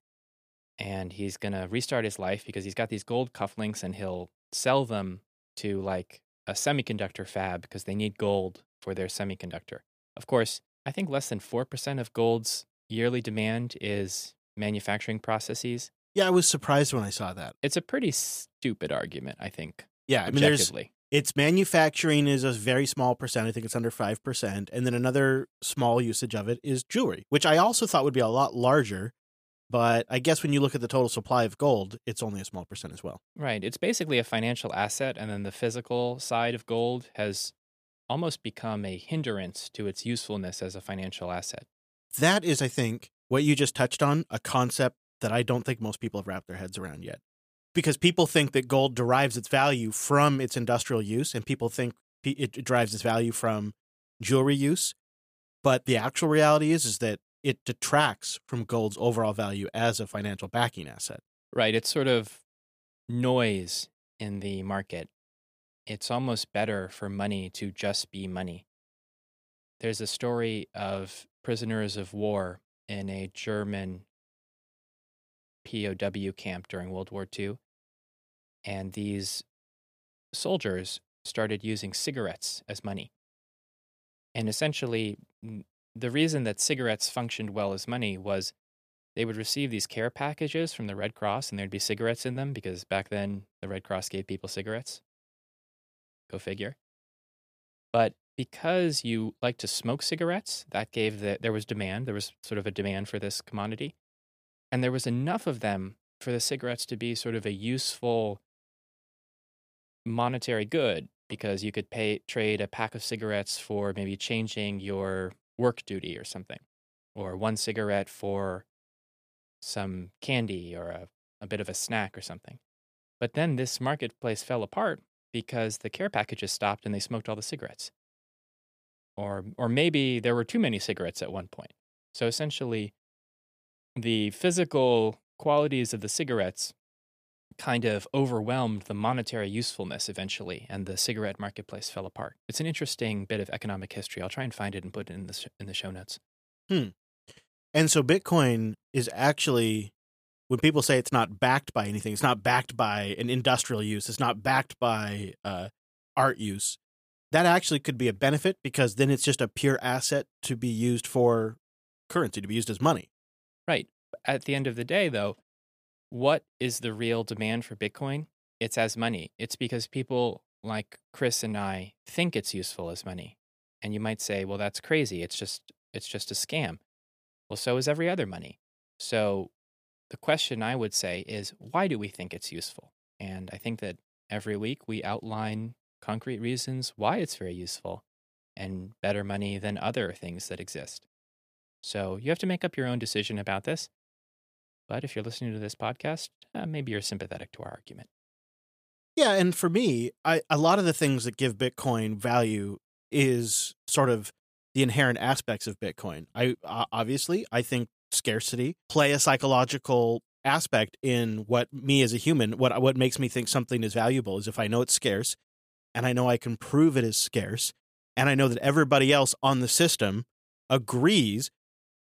And he's going to restart his life because he's got these gold cufflinks and he'll sell them to like a semiconductor fab because they need gold for their semiconductor. Of course, I think less than 4% of gold's yearly demand is manufacturing processes. Yeah, I was surprised when I saw that. It's a pretty stupid argument, I think. Yeah, I mean, there's objectively. it's manufacturing is a very small percent. I think it's under five percent, and then another small usage of it is jewelry, which I also thought would be a lot larger. But I guess when you look at the total supply of gold, it's only a small percent as well. Right. It's basically a financial asset, and then the physical side of gold has almost become a hindrance to its usefulness as a financial asset. That is, I think, what you just touched on, a concept that I don't think most people have wrapped their heads around yet. Because people think that gold derives its value from its industrial use, and people think it derives its value from jewelry use. But the actual reality is, is that it detracts from gold's overall value as a financial backing asset. Right. It's sort of noise in the market. It's almost better for money to just be money. There's a story of prisoners of war in a German POW camp during World War II. And these soldiers started using cigarettes as money. And essentially, the reason that cigarettes functioned well as money was they would receive these care packages from the Red Cross and there'd be cigarettes in them because back then the Red Cross gave people cigarettes. Go figure. But because you like to smoke cigarettes, that gave the there was demand. There was sort of a demand for this commodity. And there was enough of them for the cigarettes to be sort of a useful monetary good because you could pay trade a pack of cigarettes for maybe changing your work duty or something or one cigarette for some candy or a, a bit of a snack or something. But then this marketplace fell apart because the care packages stopped and they smoked all the cigarettes. Or, or maybe there were too many cigarettes at one point. So essentially, the physical qualities of the cigarettes kind of overwhelmed the monetary usefulness eventually, and the cigarette marketplace fell apart. It's an interesting bit of economic history. I'll try and find it and put it in the, in the show notes. Hmm. And so Bitcoin is actually, when people say it's not backed by anything, it's not backed by an industrial use, it's not backed by uh, art use. That actually could be a benefit because then it's just a pure asset to be used for currency, to be used as money. Right. At the end of the day, though, what is the real demand for Bitcoin? It's as money. It's because people like Chris and I think it's useful as money. And you might say, well, that's crazy. It's just it's just a scam. Well, so is every other money. So the question I would say is why do we think it's useful? And I think that every week we outline concrete reasons why it's very useful and better money than other things that exist. So you have to make up your own decision about this. But if you're listening to this podcast, uh, maybe you're sympathetic to our argument. Yeah, and for me, I a lot of the things that give Bitcoin value is sort of the inherent aspects of Bitcoin. I uh, obviously I think scarcity play a psychological aspect in what me as a human what what makes me think something is valuable is if I know it's scarce and I know I can prove it is scarce and I know that everybody else on the system agrees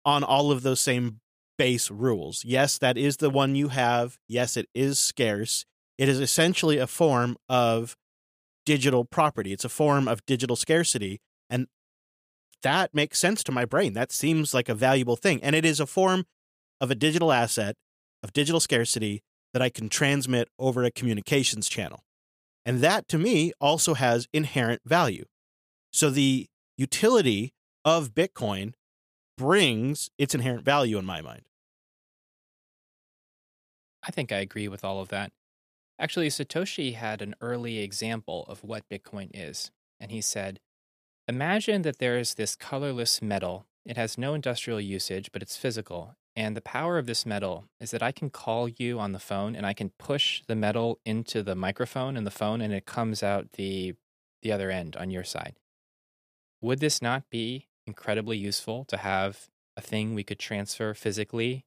on all of those same base rules. Yes, that is the one you have. Yes, it is scarce. It is essentially a form of digital property. It's a form of digital scarcity. And that makes sense to my brain. That seems like a valuable thing. And it is a form of a digital asset, of digital scarcity that I can transmit over a communications channel. And that to me also has inherent value. So the utility of Bitcoin brings its inherent value in my mind. I think I agree with all of that. Actually, Satoshi had an early example of what Bitcoin is. And he said, Imagine that there is this colorless metal. It has no industrial usage, but it's physical. And the power of this metal is that I can call you on the phone and I can push the metal into the microphone in the phone and it comes out the the other end on your side. Would this not be incredibly useful to have a thing we could transfer physically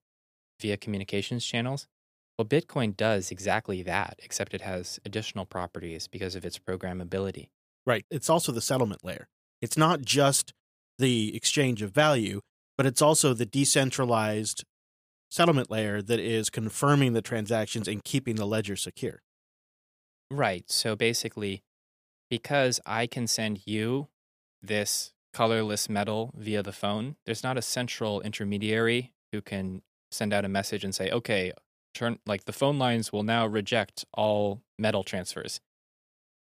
via communications channels? Well, Bitcoin does exactly that, except it has additional properties because of its programmability. Right. It's also the settlement layer. It's not just the exchange of value, but it's also the decentralized settlement layer that is confirming the transactions and keeping the ledger secure. Right. So basically, because I can send you this colorless metal via the phone, there's not a central intermediary who can send out a message and say, okay, turn like the phone lines will now reject all metal transfers.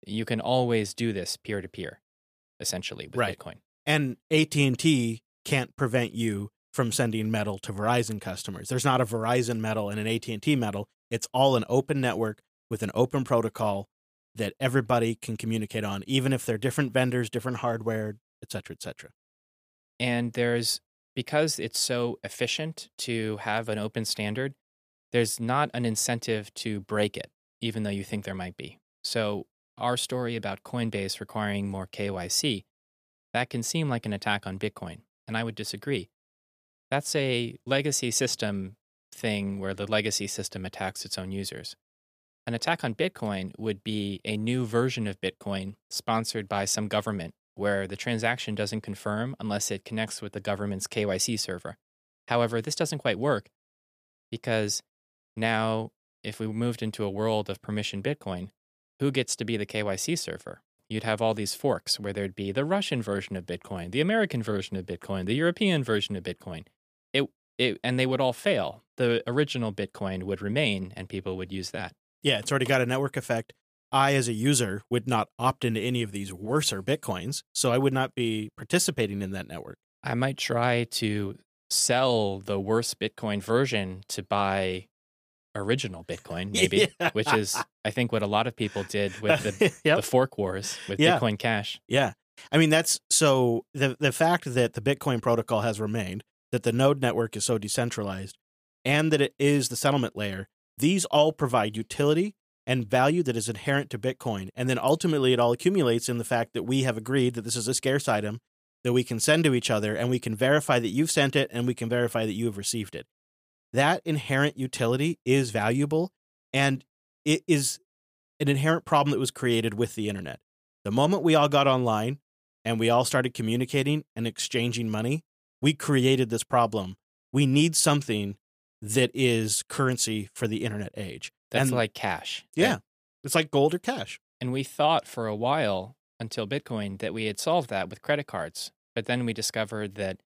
You can always do this peer to peer essentially with right. Bitcoin. And AT&T can't prevent you from sending metal to Verizon customers. There's not a Verizon metal and an AT&T metal. It's all an open network with an open protocol that everybody can communicate on even if they're different vendors, different hardware, et cetera, et cetera. And there's because it's so efficient to have an open standard, there's not an incentive to break it, even though you think there might be. So our story about Coinbase requiring more KYC, that can seem like an attack on Bitcoin, and I would disagree. That's a legacy system thing where the legacy system attacks its own users. An attack on Bitcoin would be a new version of Bitcoin sponsored by some government where the transaction doesn't confirm unless it connects with the government's KYC server. However, this doesn't quite work because now, if we moved into a world of permission Bitcoin, who gets to be the KYC server? You'd have all these forks where there'd be the Russian version of Bitcoin, the American version of Bitcoin, the European version of Bitcoin. It it, and they would all fail. The original Bitcoin would remain, and people would use that. Yeah, it's already got a network effect. I, as a user, would not opt into any of these worser Bitcoins, so I would not be participating in that network. I might try to sell the worst Bitcoin version to buy original Bitcoin, maybe, Yeah. which is, I think, what a lot of people did with the, Yep. the fork wars with Yeah. Bitcoin Cash. Yeah. I mean, that's so the the fact that the Bitcoin protocol has remained, that the node network is so decentralized, and that it is the settlement layer, these all provide utility and value that is inherent to Bitcoin. And then ultimately it all accumulates in the fact that we have agreed that this is a scarce item that we can send to each other and we can verify that you've sent it and we can verify that you have received it. That inherent utility is valuable and it is an inherent problem that was created with the internet. The moment we all got online and we all started communicating and exchanging money, we created this problem. We need something that is currency for the internet age. That's And- like cash. Yeah. It's like gold or cash. And we thought for a while until Bitcoin that we had solved that with credit cards. But then we discovered that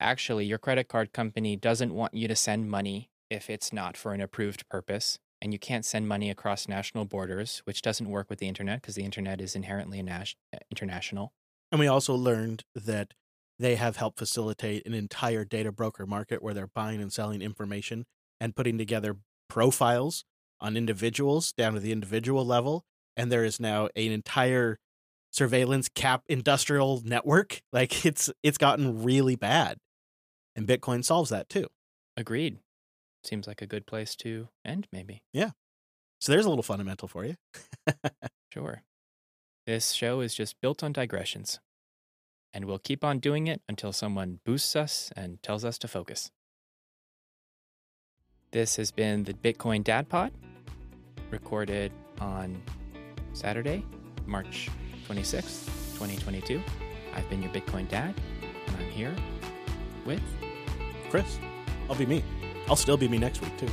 actually your credit card company doesn't want you to send money if it's not for an approved purpose. And you can't send money across national borders, which doesn't work with the internet because the internet is inherently nas- uh, international. And we also learned that they have helped facilitate an entire data broker market where they're buying and selling information and putting together profiles on individuals down to the individual level. And there is now an entire surveillance cap industrial network. Like it's it's gotten really bad. And Bitcoin solves that too. Agreed. Seems like a good place to end, maybe. Yeah. So there's a little fundamental for you. Sure. This show is just built on digressions. And we'll keep on doing it until someone boosts us and tells us to focus. This has been the Bitcoin Dad Pod, recorded on Saturday, March 26th, 2022. I've been your Bitcoin Dad, and I'm here with Chris, I'll be me. I'll still be me next week too.